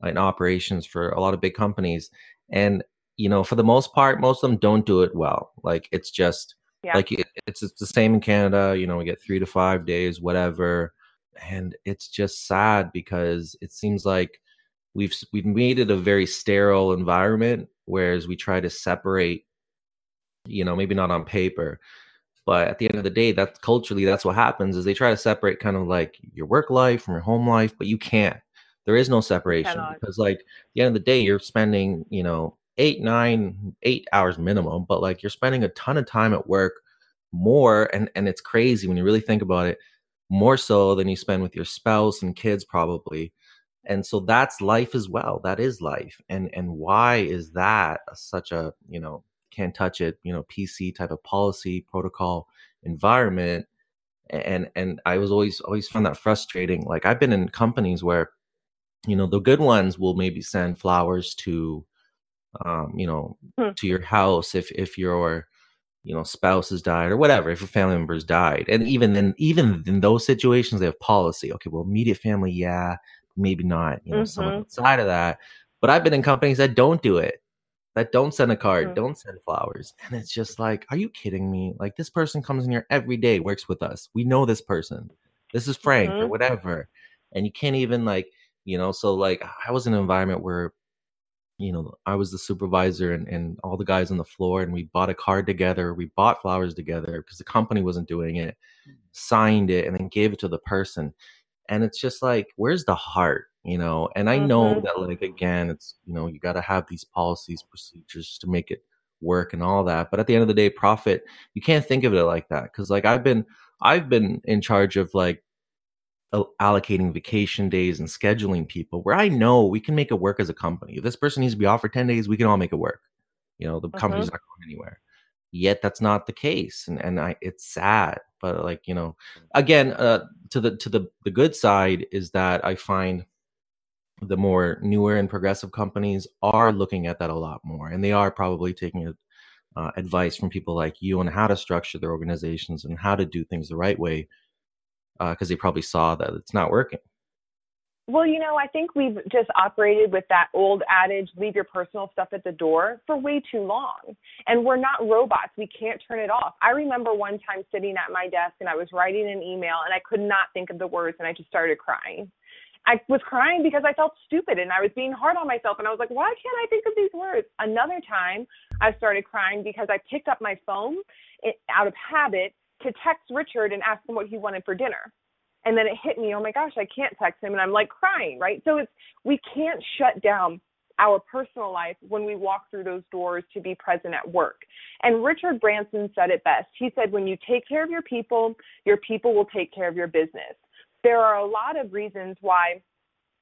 in operations for a lot of big companies, and you know for the most part most of them don't do it well. Like it's just yeah. like it, it's it's the same in Canada. You know we get three to five days, whatever, and it's just sad because it seems like we've we've made it a very sterile environment whereas we try to separate you know maybe not on paper but at the end of the day that's culturally that's what happens is they try to separate kind of like your work life from your home life but you can't. There is no separation because like at the end of the day you're spending you know eight nine eight hours minimum but like you're spending a ton of time at work more and and it's crazy when you really think about it more so than you spend with your spouse and kids probably. And so that's life as well. That is life. And and why is that such a you know can't touch it, you know, PC type of policy protocol environment. And and I was always always found that frustrating. Like I've been in companies where, you know, the good ones will maybe send flowers to um, you know, hmm. to your house if if your you know spouse has died or whatever if your family members died and even then even in those situations they have policy okay well immediate family yeah maybe not you know mm-hmm. someone outside of that but i've been in companies that don't do it that don't send a card, mm-hmm. don't send flowers. And it's just like, are you kidding me? Like this person comes in here every day, works with us. We know this person. this is frank Mhm. or whatever and you can't even like you know so like i was in an environment where you know i was the supervisor and, and all the guys on the floor and we bought a card together we bought flowers together because the company wasn't doing it signed it and then gave it to the person and it's just like where's the heart you know and i know Mhm. that like again it's you know you got to have these policies procedures to make it work and all that but at the end of the day profit you can't think of it like that because like i've been i've been in charge of like allocating vacation days and scheduling people where i know we can make it work as a company. If this person needs to be off for 10 days we can all make it work. You know the company's not going anywhere. Yet that's not the case and and i it's sad but like you know again uh to the to the the good side is that i find the more newer and progressive companies are looking at that a lot more and they are probably taking uh, advice from people like you on how to structure their organizations and how to do things the right way because they probably saw that it's not working Well, you know, I think we've just operated with that old adage, leave your personal stuff at the door, for way too long. And we're not robots. We can't turn it off. I remember one time sitting at my desk and I was writing an email and I could not think of the words and I just started crying. I was crying because I felt stupid and I was being hard on myself and I was like, why can't I think of these words? Another time I started crying because I picked up my phone out of habit to text Richard and ask him what he wanted for dinner. And then it hit me, oh my gosh, I can't text him and I'm like crying, right? So it's we can't shut down our personal life when we walk through those doors to be present at work. And Richard Branson said it best. He said when you take care of your people, your people will take care of your business. There are a lot of reasons why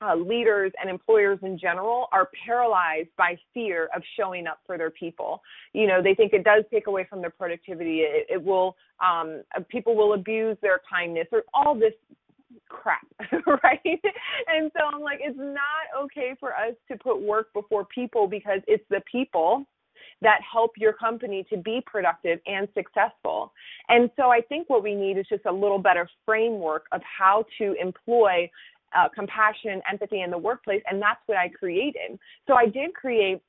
uh, leaders and employers in general are paralyzed by fear of showing up for their people. You know, they think it does take away from their productivity. It, it will, um, uh, people will abuse their kindness or all this crap, right? And so I'm like, it's not okay for us to put work before people because it's the people that help your company to be productive and successful. And so I think what we need is just a little better framework of how to employ uh, compassion, empathy in the workplace, and that's what I created. So I did create,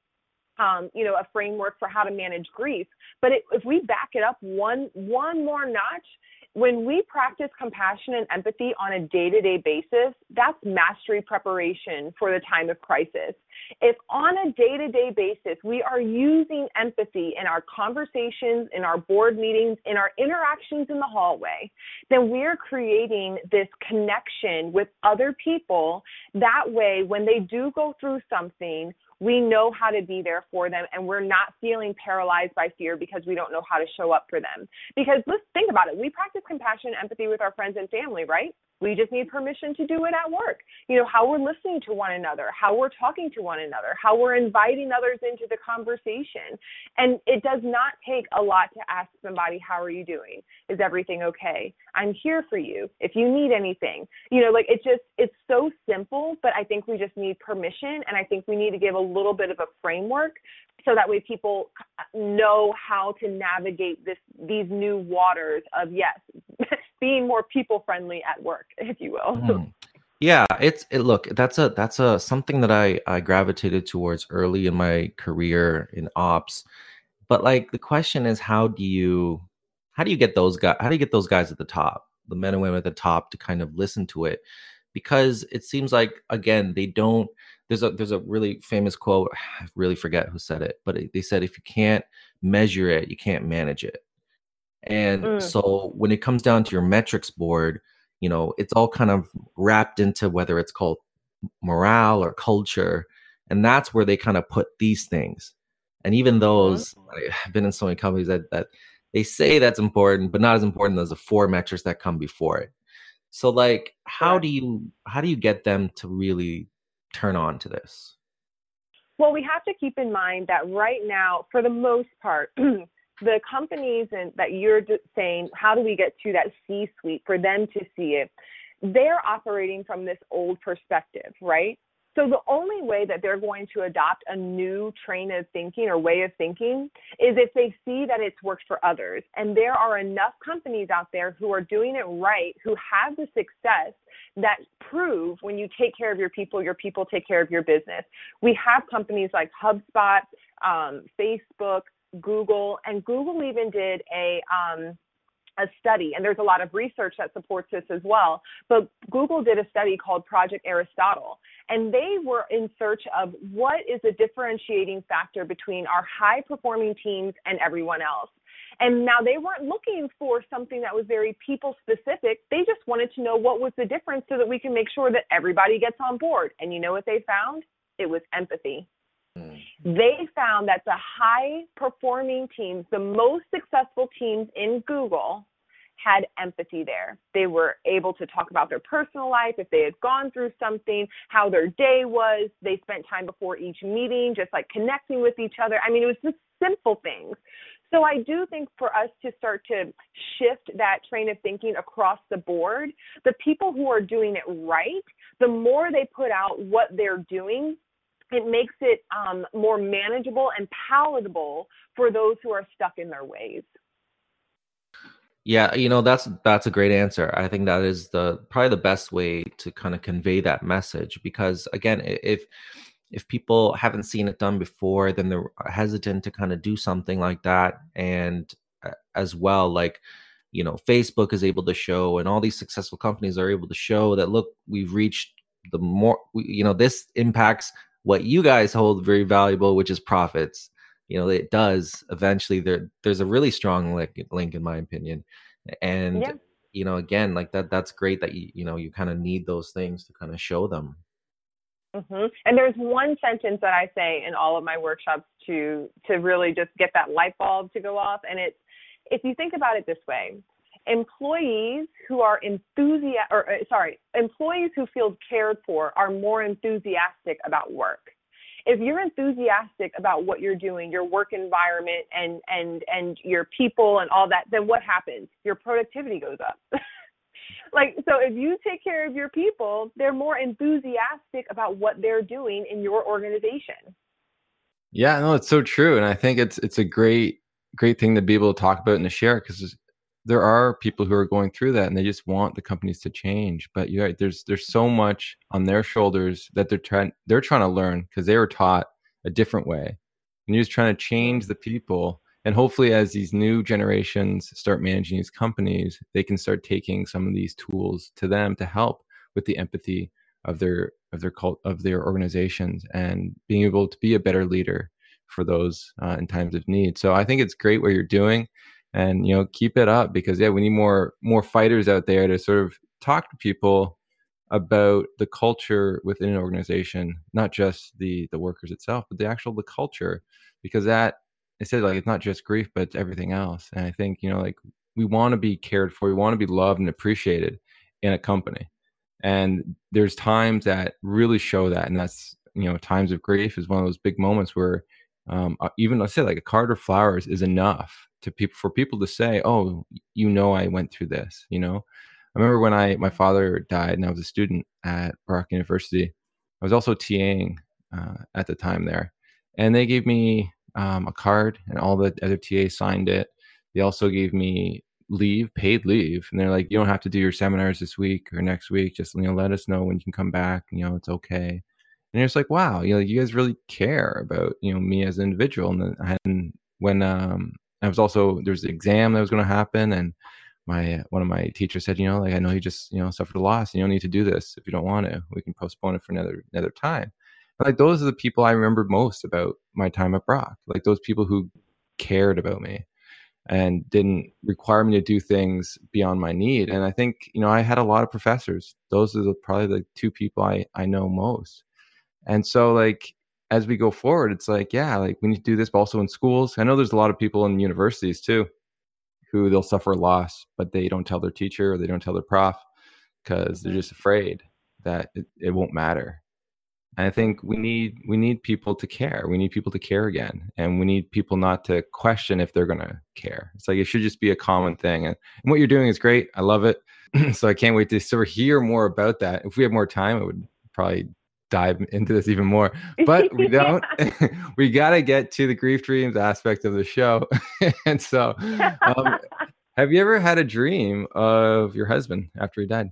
um, you know, a framework for how to manage grief. But it, if we back it up one one more notch, when we practice compassion and empathy on a day-to-day basis, that's mastery preparation for the time of crisis. If on a day-to-day basis we are using empathy in our conversations, in our board meetings, in our interactions in the hallway, then we're creating this connection with other people. That way, when they do go through something, we know how to be there for them and we're not feeling paralyzed by fear because we don't know how to show up for them. Because let's think about it. We practice compassion and empathy with our friends and family, right? We just need permission to do it at work. You know, how we're listening to one another, how we're talking to one another, how we're inviting others into the conversation. And it does not take a lot to ask somebody, How are you doing? Is everything okay? I'm here for you if you need anything. You know, like it just, it's so simple, but I think we just need permission. And I think we need to give a little bit of a framework so that way people know how to navigate this these new waters of yes being more people friendly at work if you will Mm. Yeah, it's it, look, that's a that's a something that I I gravitated towards early in my career in ops. But like the question is how do you how do you get those guys how do you get those guys at the top, the men and women at the top to kind of listen to it? Because it seems like again, they don't there's a there's a really famous quote, I really forget who said it, but it, they said if you can't measure it, you can't manage it. And Mm. so when it comes down to your metrics board, you know, it's all kind of wrapped into whether it's called morale or culture. And that's where they kind of put these things. And even those, I've been in so many companies that, that they say that's important, but not as important as the four metrics that come before it. So like how do you how do you get them to really turn on to this? Well, we have to keep in mind that right now, for the most part, the companies and that you're saying, how do we get to that C-suite for them to see it? They're operating from this old perspective, right? So the only way that they're going to adopt a new train of thinking or way of thinking is if they see that it's worked for others. And there are enough companies out there who are doing it right, who have the success that prove when you take care of your people, your people take care of your business. We have companies like HubSpot, um, Facebook, Google, and Google even did a um, a study, and there's a lot of research that supports this as well. But Google did a study called Project Aristotle, and they were in search of what is the differentiating factor between our high performing teams and everyone else. And now they weren't looking for something that was very people specific. They just wanted to know what was the difference so that we can make sure that everybody gets on board. And you know what they found? It was empathy. Mm. They found that the high performing teams, the most successful teams in Google, had empathy there. They were able to talk about their personal life, if they had gone through something, how their day was. They spent time before each meeting, just like connecting with each other. I mean, it was just simple things. So I do think for us to start to shift that train of thinking across the board, the people who are doing it right, the more they put out what they're doing, it makes it um, more manageable and palatable for those who are stuck in their ways. Yeah, you know that's that's a great answer. I think that is the probably the best way to kind of convey that message because again, if if people haven't seen it done before, then they're hesitant to kind of do something like that. And as well, like, you know, Facebook is able to show, and all these successful companies are able to show that, look, we've reached the more, you know, this impacts what you guys hold very valuable, which is profits. You know, it does eventually. There, there's a really strong link, link in my opinion, and yeah. you know, again, like that. That's great that you, you know, you kind of need those things to kind of show them. Mm-hmm. And there's one sentence that I say in all of my workshops to to really just get that light bulb to go off, and it's if you think about it this way, employees who are enthusiastic, or uh, sorry, employees who feel cared for are more enthusiastic about work. If you're enthusiastic about what you're doing, your work environment and and and your people and all that, then what happens? Your productivity goes up. like so if you take care of your people they're more enthusiastic about what they're doing in your organization yeah no it's so true and i think it's it's a great great thing to be able to talk about and to share because there are people who are going through that and they just want the companies to change but you're right there's there's so much on their shoulders that they're trying they're trying to learn because they were taught a different way. And you're just trying to change the people and hopefully as these new generations start managing these companies they can start taking some of these tools to them to help with the empathy of their of their cult of their organizations and being able to be a better leader for those uh, in times of need. So i think it's great what you're doing and you know keep it up because yeah we need more more fighters out there to sort of talk to people about the culture within an organization not just the the workers itself but the actual the culture because that I said like it's not just grief, but it's everything else. And I think you know like we want to be cared for, we want to be loved and appreciated in a company. And there's times that really show that, and that's you know times of grief is one of those big moments where um, uh, even let's say like a card of flowers is enough to people for people to say, oh, you know, I went through this. You know, I remember when I my father died and I was a student at Brock University. I was also TAing uh, at the time there, and they gave me um, a card, and all the other TAs signed it. They also gave me leave, paid leave, and they're like, "You don't have to do your seminars this week or next week. Just you know, let us know when you can come back. You know, it's okay." And it's like, wow, you know, you guys really care about you know me as an individual. And then and when um, I was also there was an exam that was going to happen, and my one of my teachers said, you know, like I know you just you know suffered a loss, and you don't need to do this if you don't want to. We can postpone it for another another time like those are the people I remember most about my time at Brock. Like those people who cared about me and didn't require me to do things beyond my need. And I think, you know, I had a lot of professors. Those are the, probably the two people I, I know most. And so like as we go forward, it's like, yeah, like we need to do this, but also in schools. I know there's a lot of people in universities too who they'll suffer loss, but they don't tell their teacher or they don't tell their prof because they're mm-hmm. just afraid that it, it won't matter. And I think we need we need people to care. We need people to care again, and we need people not to question if they're going to care. It's like it should just be a common thing. And, and what you're doing is great. I love it. so I can't wait to sort of hear more about that. If we have more time, I would probably dive into this even more. But we don't. we got to get to the grief dreams aspect of the show. and so, um, have you ever had a dream of your husband after he died?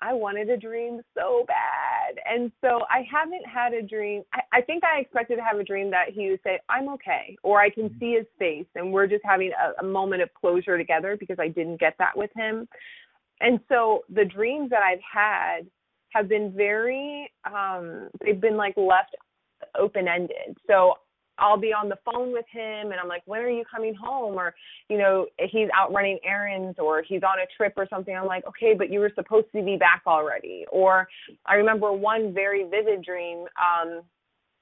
I wanted a dream so bad. And so I haven't had a dream. I, I think I expected to have a dream that he would say, I'm okay, or I can see his face and we're just having a, a moment of closure together because I didn't get that with him. And so the dreams that I've had have been very, um, they've been like left open ended. So I'll be on the phone with him and I'm like, when are you coming home? Or, you know, he's out running errands or he's on a trip or something. I'm like, okay, but you were supposed to be back already. Or I remember one very vivid dream um,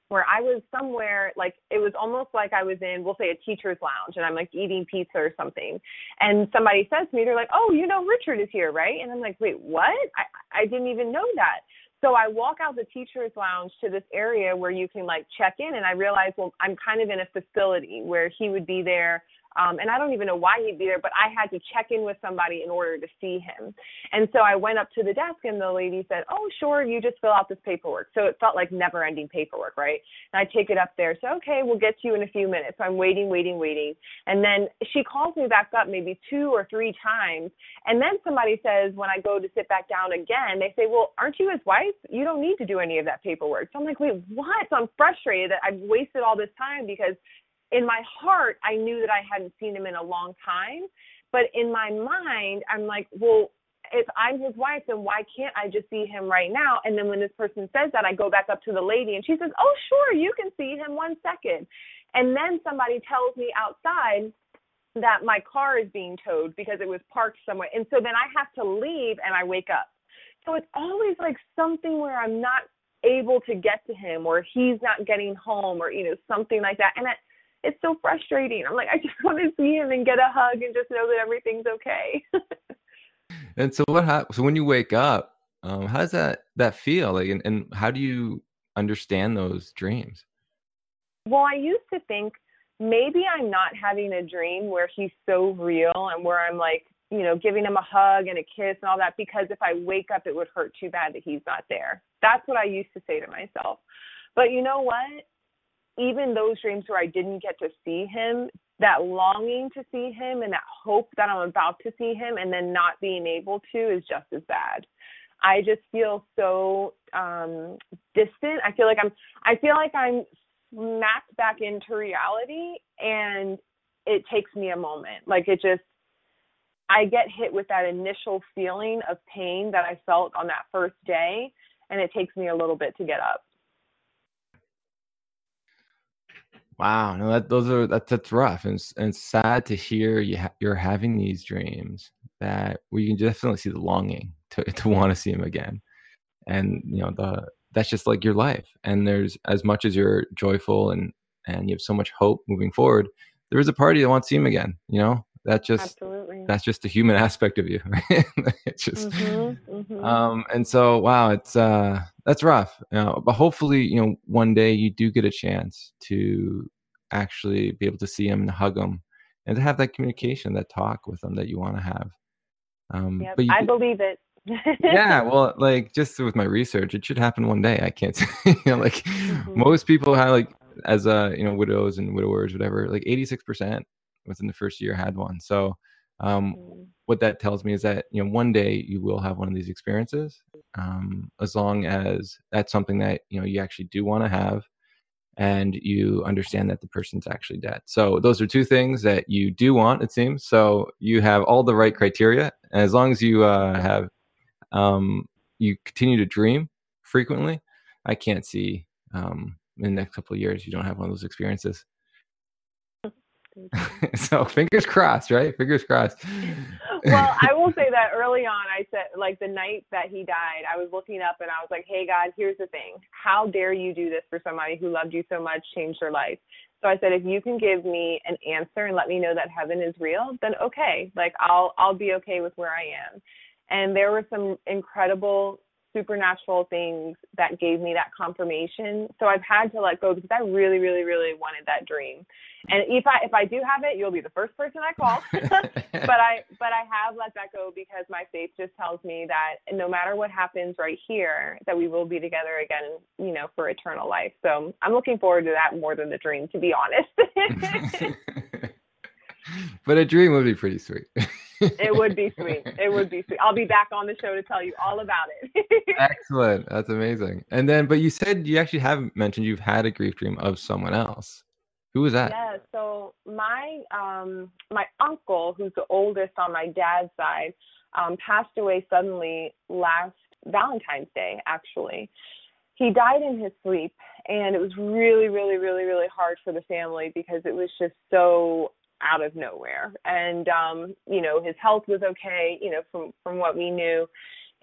where I was somewhere, like it was almost like I was in, we'll say a teacher's lounge and I'm like eating pizza or something. And somebody says to me, they're like, oh, you know, Richard is here, right? And I'm like, wait, what? I, I didn't even know that. So I walk out the teacher's lounge to this area where you can like check in, and I realize, well, I'm kind of in a facility where he would be there um, and I don't even know why he'd be there, but I had to check in with somebody in order to see him. And so I went up to the desk and the lady said, Oh, sure, you just fill out this paperwork. So it felt like never ending paperwork, right? And I take it up there. So, okay, we'll get to you in a few minutes. So I'm waiting, waiting, waiting. And then she calls me back up maybe two or three times. And then somebody says, when I go to sit back down again, they say, Well, aren't you his wife? You don't need to do any of that paperwork. So I'm like, Wait, what? So I'm frustrated that I've wasted all this time because in my heart, I knew that I hadn't seen him in a long time. But in my mind, I'm like, well, if I'm his wife, then why can't I just see him right now? And then when this person says that, I go back up to the lady and she says, oh, sure, you can see him one second. And then somebody tells me outside that my car is being towed because it was parked somewhere. And so then I have to leave and I wake up. So it's always like something where I'm not able to get to him or he's not getting home or, you know, something like that. And I, it's so frustrating. I'm like, I just want to see him and get a hug and just know that everything's okay. and so what happens? So when you wake up, um, how does that that feel? Like, and, and how do you understand those dreams? Well, I used to think maybe I'm not having a dream where he's so real and where I'm like, you know, giving him a hug and a kiss and all that because if I wake up, it would hurt too bad that he's not there. That's what I used to say to myself. But you know what? Even those dreams where I didn't get to see him, that longing to see him and that hope that I'm about to see him and then not being able to is just as bad. I just feel so um distant. I feel like I'm I feel like I'm smacked back into reality and it takes me a moment. Like it just I get hit with that initial feeling of pain that I felt on that first day and it takes me a little bit to get up. Wow, no, that those are that's that's rough, and it's, and it's sad to hear you ha- you're having these dreams that we can definitely see the longing to to want to see him again, and you know the that's just like your life. And there's as much as you're joyful and and you have so much hope moving forward, there is a party that wants to see him again. You know that just Absolutely. that's just the human aspect of you. Right? it's just mm-hmm, mm-hmm. um, and so wow, it's uh that's rough. You know, but hopefully, you know, one day you do get a chance to actually be able to see them and hug them and to have that communication, that talk with them that you want to have. Um, yep, but I believe it. yeah, well, like just with my research, it should happen one day. I can't, you know, like mm-hmm. most people have like as uh you know widows and widowers, whatever, like eighty six percent within the first year had one. So um, mm. what that tells me is that you know one day you will have one of these experiences um, as long as that's something that you know you actually do want to have and you understand that the person's actually dead. So those are two things that you do want it seems. So you have all the right criteria. And as long as you uh, have um, you continue to dream frequently i can't see um, in the next couple of years you don't have one of those experiences so fingers crossed, right? Fingers crossed. well, I will say that early on, I said, like the night that he died, I was looking up and I was like, hey, God, here's the thing. How dare you do this for somebody who loved you so much, changed their life? So I said, if you can give me an answer and let me know that heaven is real, then okay. Like I'll I'll be okay with where I am. And there were some incredible supernatural things that gave me that confirmation. So I've had to let go because I really, really, really wanted that dream. And if I if I do have it, you'll be the first person I call. but I but I have let that go because my faith just tells me that no matter what happens right here, that we will be together again, you know, for eternal life. So I'm looking forward to that more than the dream, to be honest. but a dream would be pretty sweet. It would be sweet. It would be sweet. I'll be back on the show to tell you all about it. Excellent. That's amazing. And then, but you said you actually haven't mentioned you've had a grief dream of someone else. Who was that? Yeah. So my um my uncle, who's the oldest on my dad's side, um, passed away suddenly last Valentine's Day. Actually, he died in his sleep, and it was really, really, really, really hard for the family because it was just so out of nowhere. And um, you know, his health was okay, you know, from from what we knew.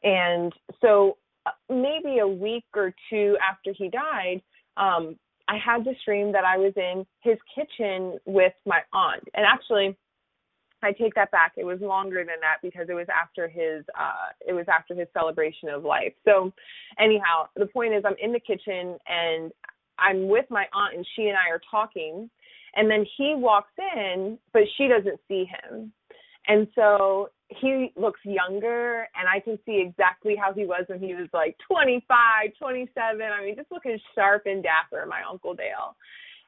And so uh, maybe a week or two after he died, um, I had this dream that I was in his kitchen with my aunt. And actually I take that back. It was longer than that because it was after his uh it was after his celebration of life. So anyhow, the point is I'm in the kitchen and I'm with my aunt and she and I are talking and then he walks in, but she doesn't see him. And so he looks younger, and I can see exactly how he was when he was like 25, 27. I mean, just looking sharp and dapper, my Uncle Dale.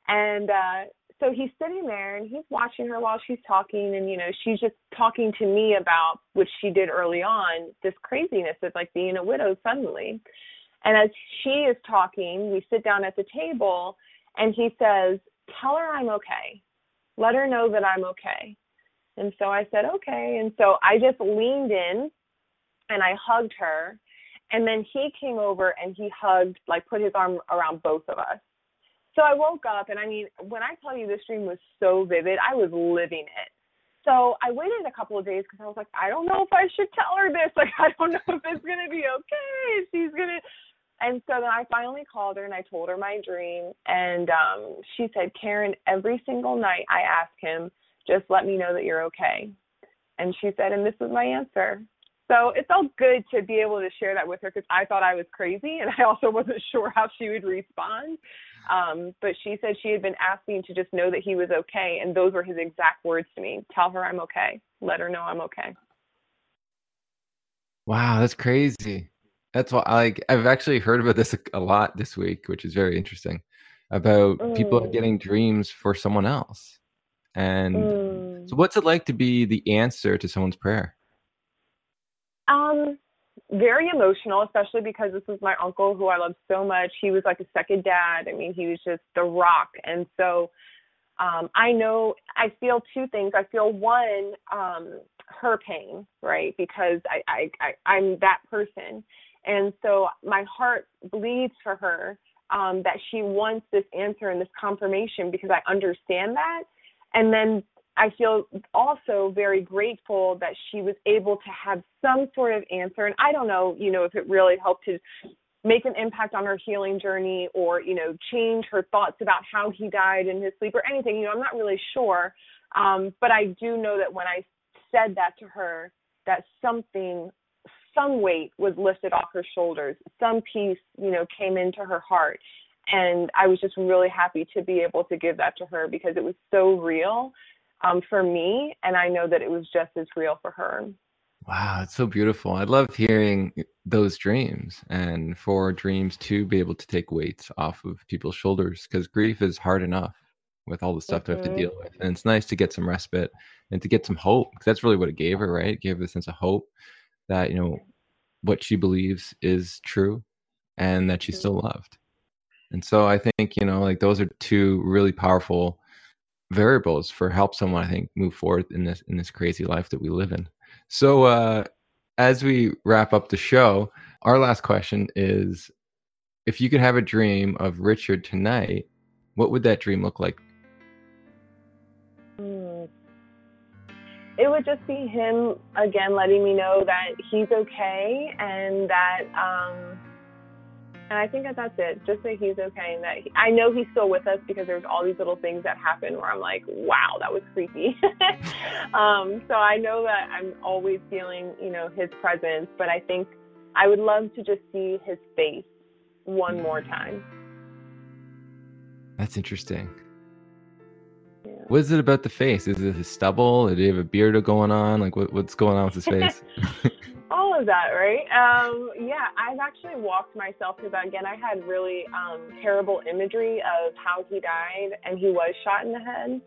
And uh, so he's sitting there and he's watching her while she's talking. And, you know, she's just talking to me about, which she did early on, this craziness of like being a widow suddenly. And as she is talking, we sit down at the table, and he says, tell her I'm okay. Let her know that I'm okay. And so I said, okay. And so I just leaned in and I hugged her. And then he came over and he hugged, like put his arm around both of us. So I woke up and I mean, when I tell you this dream was so vivid, I was living it. So I waited a couple of days because I was like, I don't know if I should tell her this. Like, I don't know if it's going to be okay. She's going to, and so then I finally called her and I told her my dream. And um, she said, Karen, every single night I ask him, just let me know that you're okay. And she said, and this was my answer. So it felt good to be able to share that with her because I thought I was crazy and I also wasn't sure how she would respond. Um, but she said she had been asking to just know that he was okay. And those were his exact words to me tell her I'm okay, let her know I'm okay. Wow, that's crazy. That's why like I've actually heard about this a, lot this week, which is very interesting. About mm. people getting dreams for someone else. And mm. so what's it like to be the answer to someone's prayer? Um very emotional, especially because this was my uncle who I love so much. He was like a second dad. I mean, he was just the rock. And so um I know I feel two things. I feel one, um, her pain, right? Because I, I, I I'm that person. And so my heart bleeds for her um, that she wants this answer and this confirmation because I understand that. And then I feel also very grateful that she was able to have some sort of answer. And I don't know, you know, if it really helped to make an impact on her healing journey or, you know, change her thoughts about how he died in his sleep or anything. You know, I'm not really sure. Um, but I do know that when I said that to her, that something some weight was lifted off her shoulders, some peace, you know, came into her heart. And I was just really happy to be able to give that to her because it was so real um, for me. And I know that it was just as real for her. Wow, it's so beautiful. I love hearing those dreams and for dreams to be able to take weights off of people's shoulders because grief is hard enough with all the stuff mm-hmm. to have to mm-hmm. deal with. And it's nice to get some respite and to get some hope because that's really what it gave her, right? It gave her a sense of hope that you know what she believes is true and that she's still loved. And so i think you know like those are two really powerful variables for help someone i think move forward in this in this crazy life that we live in. So uh as we wrap up the show our last question is if you could have a dream of richard tonight what would that dream look like it would just be him again letting me know that he's okay and that um and I think that that's it. Just that he's okay and that he, I know he's still with us because there's all these little things that happen where I'm like, wow, that was creepy. um, so I know that I'm always feeling, you know, his presence, but I think I would love to just see his face one more time. That's interesting. What is it about the face? Is it his stubble? Did he have a beard going on? Like what, what's going on with his face? All of that, right? Um, yeah, I've actually walked myself through that. Again, I had really um, terrible imagery of how he died, and he was shot in the head.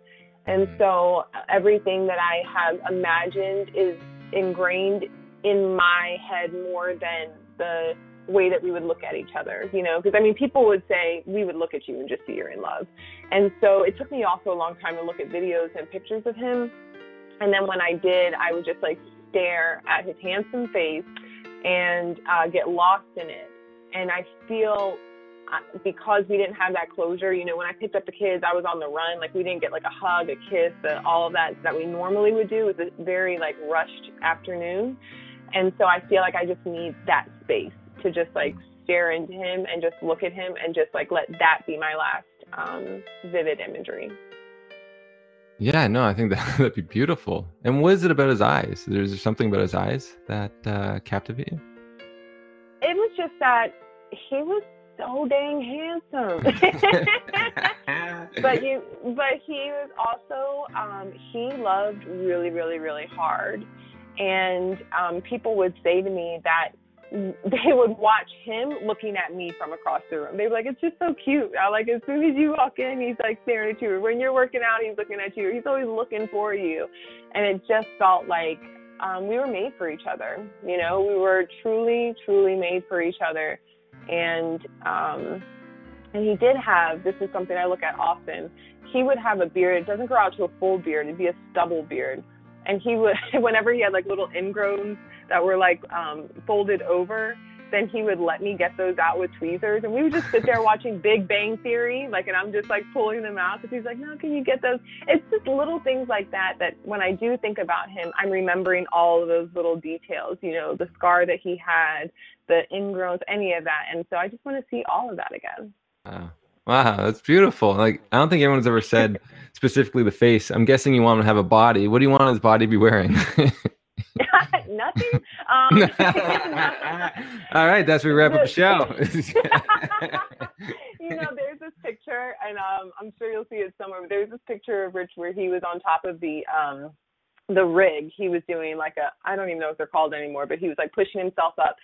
And Mhm. so everything that I have imagined is ingrained in my head more than the way that we would look at each other, you know, because I mean, people would say we would look at you and just see you're in love. And so it took me also a long time to look at videos and pictures of him. And then when I did, I would just like stare at his handsome face and uh, get lost in it. And I feel uh, because we didn't have that closure, you know, when I picked up the kids, I was on the run. Like we didn't get like a hug, a kiss, uh, all of that that we normally would do. It was a very like rushed afternoon. And so I feel like I just need that space to just like stare into him and just look at him and just like let that be my last um, vivid imagery. Yeah, no, I think that that'd be beautiful. And what is it about his eyes? There's there something about his eyes that uh, captivate you. It was just that he was so dang handsome. but you but he was also um he loved really really really hard and um people would say to me that they would watch him looking at me from across the room. They were like, "It's just so cute." I like as soon as you walk in, he's like staring at you. When you're working out, he's looking at you. He's always looking for you, and it just felt like um, we were made for each other. You know, we were truly, truly made for each other, and um, and he did have. This is something I look at often. He would have a beard. It doesn't grow out to a full beard. It'd be a stubble beard, and he would whenever he had like little ingrowns that were like um, folded over, then he would let me get those out with tweezers, and we would just sit there watching Big Bang Theory, like, and I'm just like pulling them out. Because he's like, "No, can you get those?" It's just little things like that that when I do think about him, I'm remembering all of those little details. You know, the scar that he had, the ingrowns, any of that, and so I just want to see all of that again. Wow. Wow, that's beautiful. Like I don't think anyone's ever said specifically the face. I'm guessing you want him to have a body. What do you want his body to be wearing? Nothing. Um, All right, that's where we wrap up the show. you know, there's this picture, and um, I'm sure you'll see it somewhere. But there's this picture of Rich where he was on top of the um, the rig. He was doing like a I don't even know what they're called anymore, but he was like pushing himself up,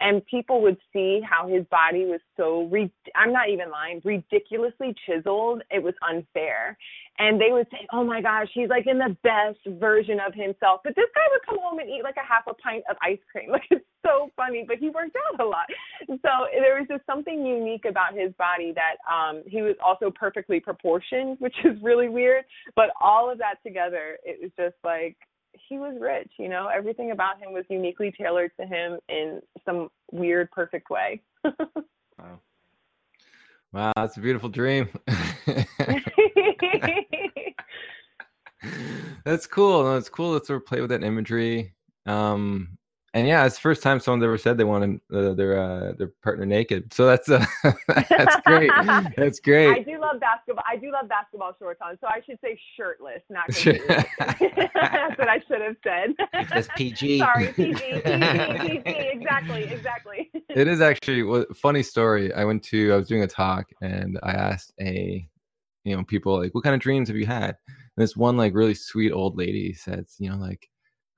and people would see how his body was so re- I'm not even lying, ridiculously chiseled. It was unfair, and they would say, "Oh my gosh, he's like in the best version of himself." But this guy would come home and eat like a half a pint of ice cream. Like it's so funny, but he worked out a lot. So there was just something unique about his body that um he was also perfectly proportioned, which is really weird. But all of that together, it was just like he was rich, you know. Everything about him was uniquely tailored to him in some weird, perfect way. wow. Wow, that's a beautiful dream. that's cool. No, it's cool to sort of play with that imagery. Um, and yeah, it's the first time someone's ever said they wanted uh, their uh, their partner naked. So that's uh, that's great. That's great. I do love basketball. I do love basketball shorts on, so I should say shirtless, not Sure. completely. That's what I should have said. That's PG. Sorry, PG, PG, PG. Exactly, exactly. It is actually a funny story. I went to I was doing a talk and I asked a you know people like what kind of dreams have you had? And this one like really sweet old lady says, you know, like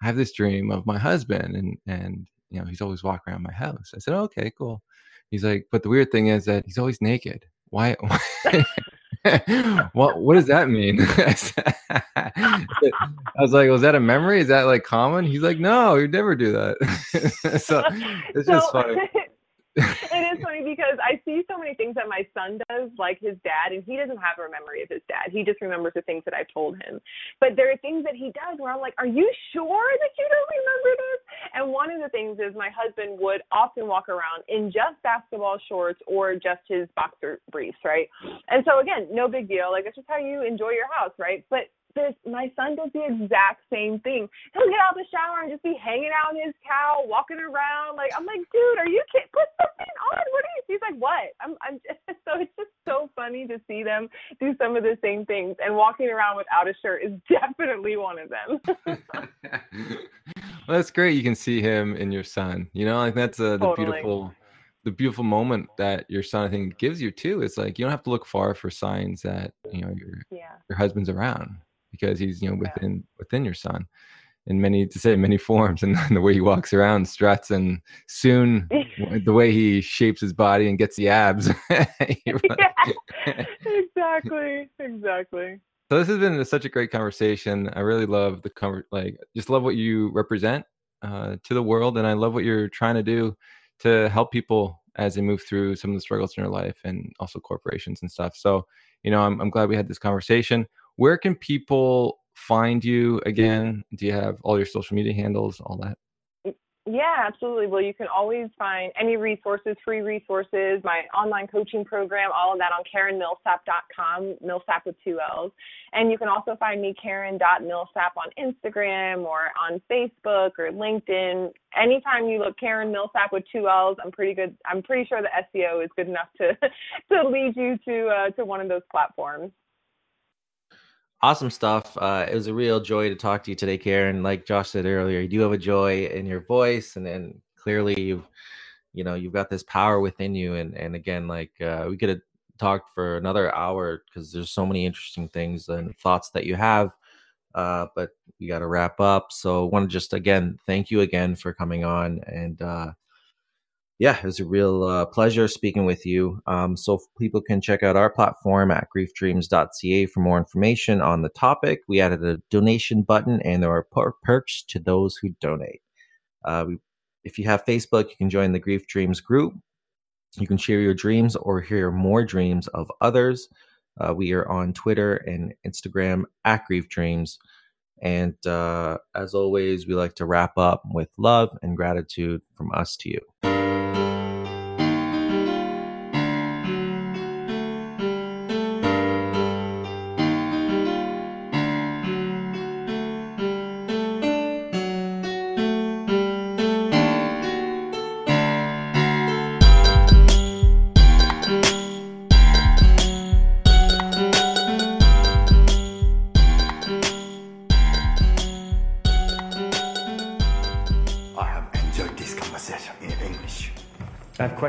I have this dream of my husband and and you know, he's always walking around my house. I said, oh, "Okay, cool." He's like, "But the weird thing is that he's always naked. Why what what does that mean?" I was like, "Was that a memory? Is that like common?" He's like, "No, you never do that." so it's just funny. It is funny because I see so many things that my son does, like his dad, and he doesn't have a memory of his dad. He just remembers the things that I've told him. But there are things that he does where I'm like, Are you sure that you don't remember this? And one of the things is my husband would often walk around in just basketball shorts or just his boxer briefs, right? And so again, no big deal. Like that's just how you enjoy your house, right? But this my son does the exact same thing. He'll get out of the shower and just be hanging out in his towel, walking around. Like I'm like, dude, are you kidding? Put something on. What are you? He's like, what? I'm, I'm. so it's just so funny to see them do some of the same things. And walking around without a shirt is definitely one of them. well, that's great. You can see him in your son. You know, like that's uh, the Totally. beautiful, the beautiful moment that your son I think gives you too. It's like you don't have to look far for signs that you know your yeah. your husband's around because he's you know Yeah. within within your son in many to say many forms and the way he walks around struts and soon the way he shapes his body and gets the abs yeah. Exactly. Exactly. So this has been such a great conversation. I really love the cover, like just love what you represent uh, to the world, and I love what you're trying to do to help people as they move through some of the struggles in their life, and also corporations and stuff. So, you know, I'm, I'm glad we had this conversation. Where can people find you again? Do you have all your social media handles, all that? Yeah, absolutely. Well, you can always find any resources, free resources, my online coaching program, all of that on KarenMillsap.com, Millsap with two L's. And you can also find me, Karen.Millsap, on Instagram or on Facebook or LinkedIn. Anytime you look Karen Millsap with two L's, I'm pretty good. I'm pretty sure the SEO is good enough to to lead you to uh, to one of those platforms awesome stuff. Uh, it was a real joy to talk to you today, Karen. Like Josh said earlier, you do have a joy in your voice, and then clearly you've, you know, you've got this power within you. And and again, like uh, we could have talked for another hour because there's so many interesting things and thoughts that you have. Uh, but we got to wrap up. So, I want to just again thank you again for coming on and uh, yeah, it was a real uh, pleasure speaking with you. Um, so people can check out our platform at griefdreams.ca for more information on the topic. We added a donation button, and there are per- perks to those who donate. Uh, we, if you have Facebook, you can join the Grief Dreams group. You can share your dreams or hear more dreams of others. Uh, we are on Twitter and Instagram at Grief Dreams. And uh, as always, we like to wrap up with love and gratitude from us to you.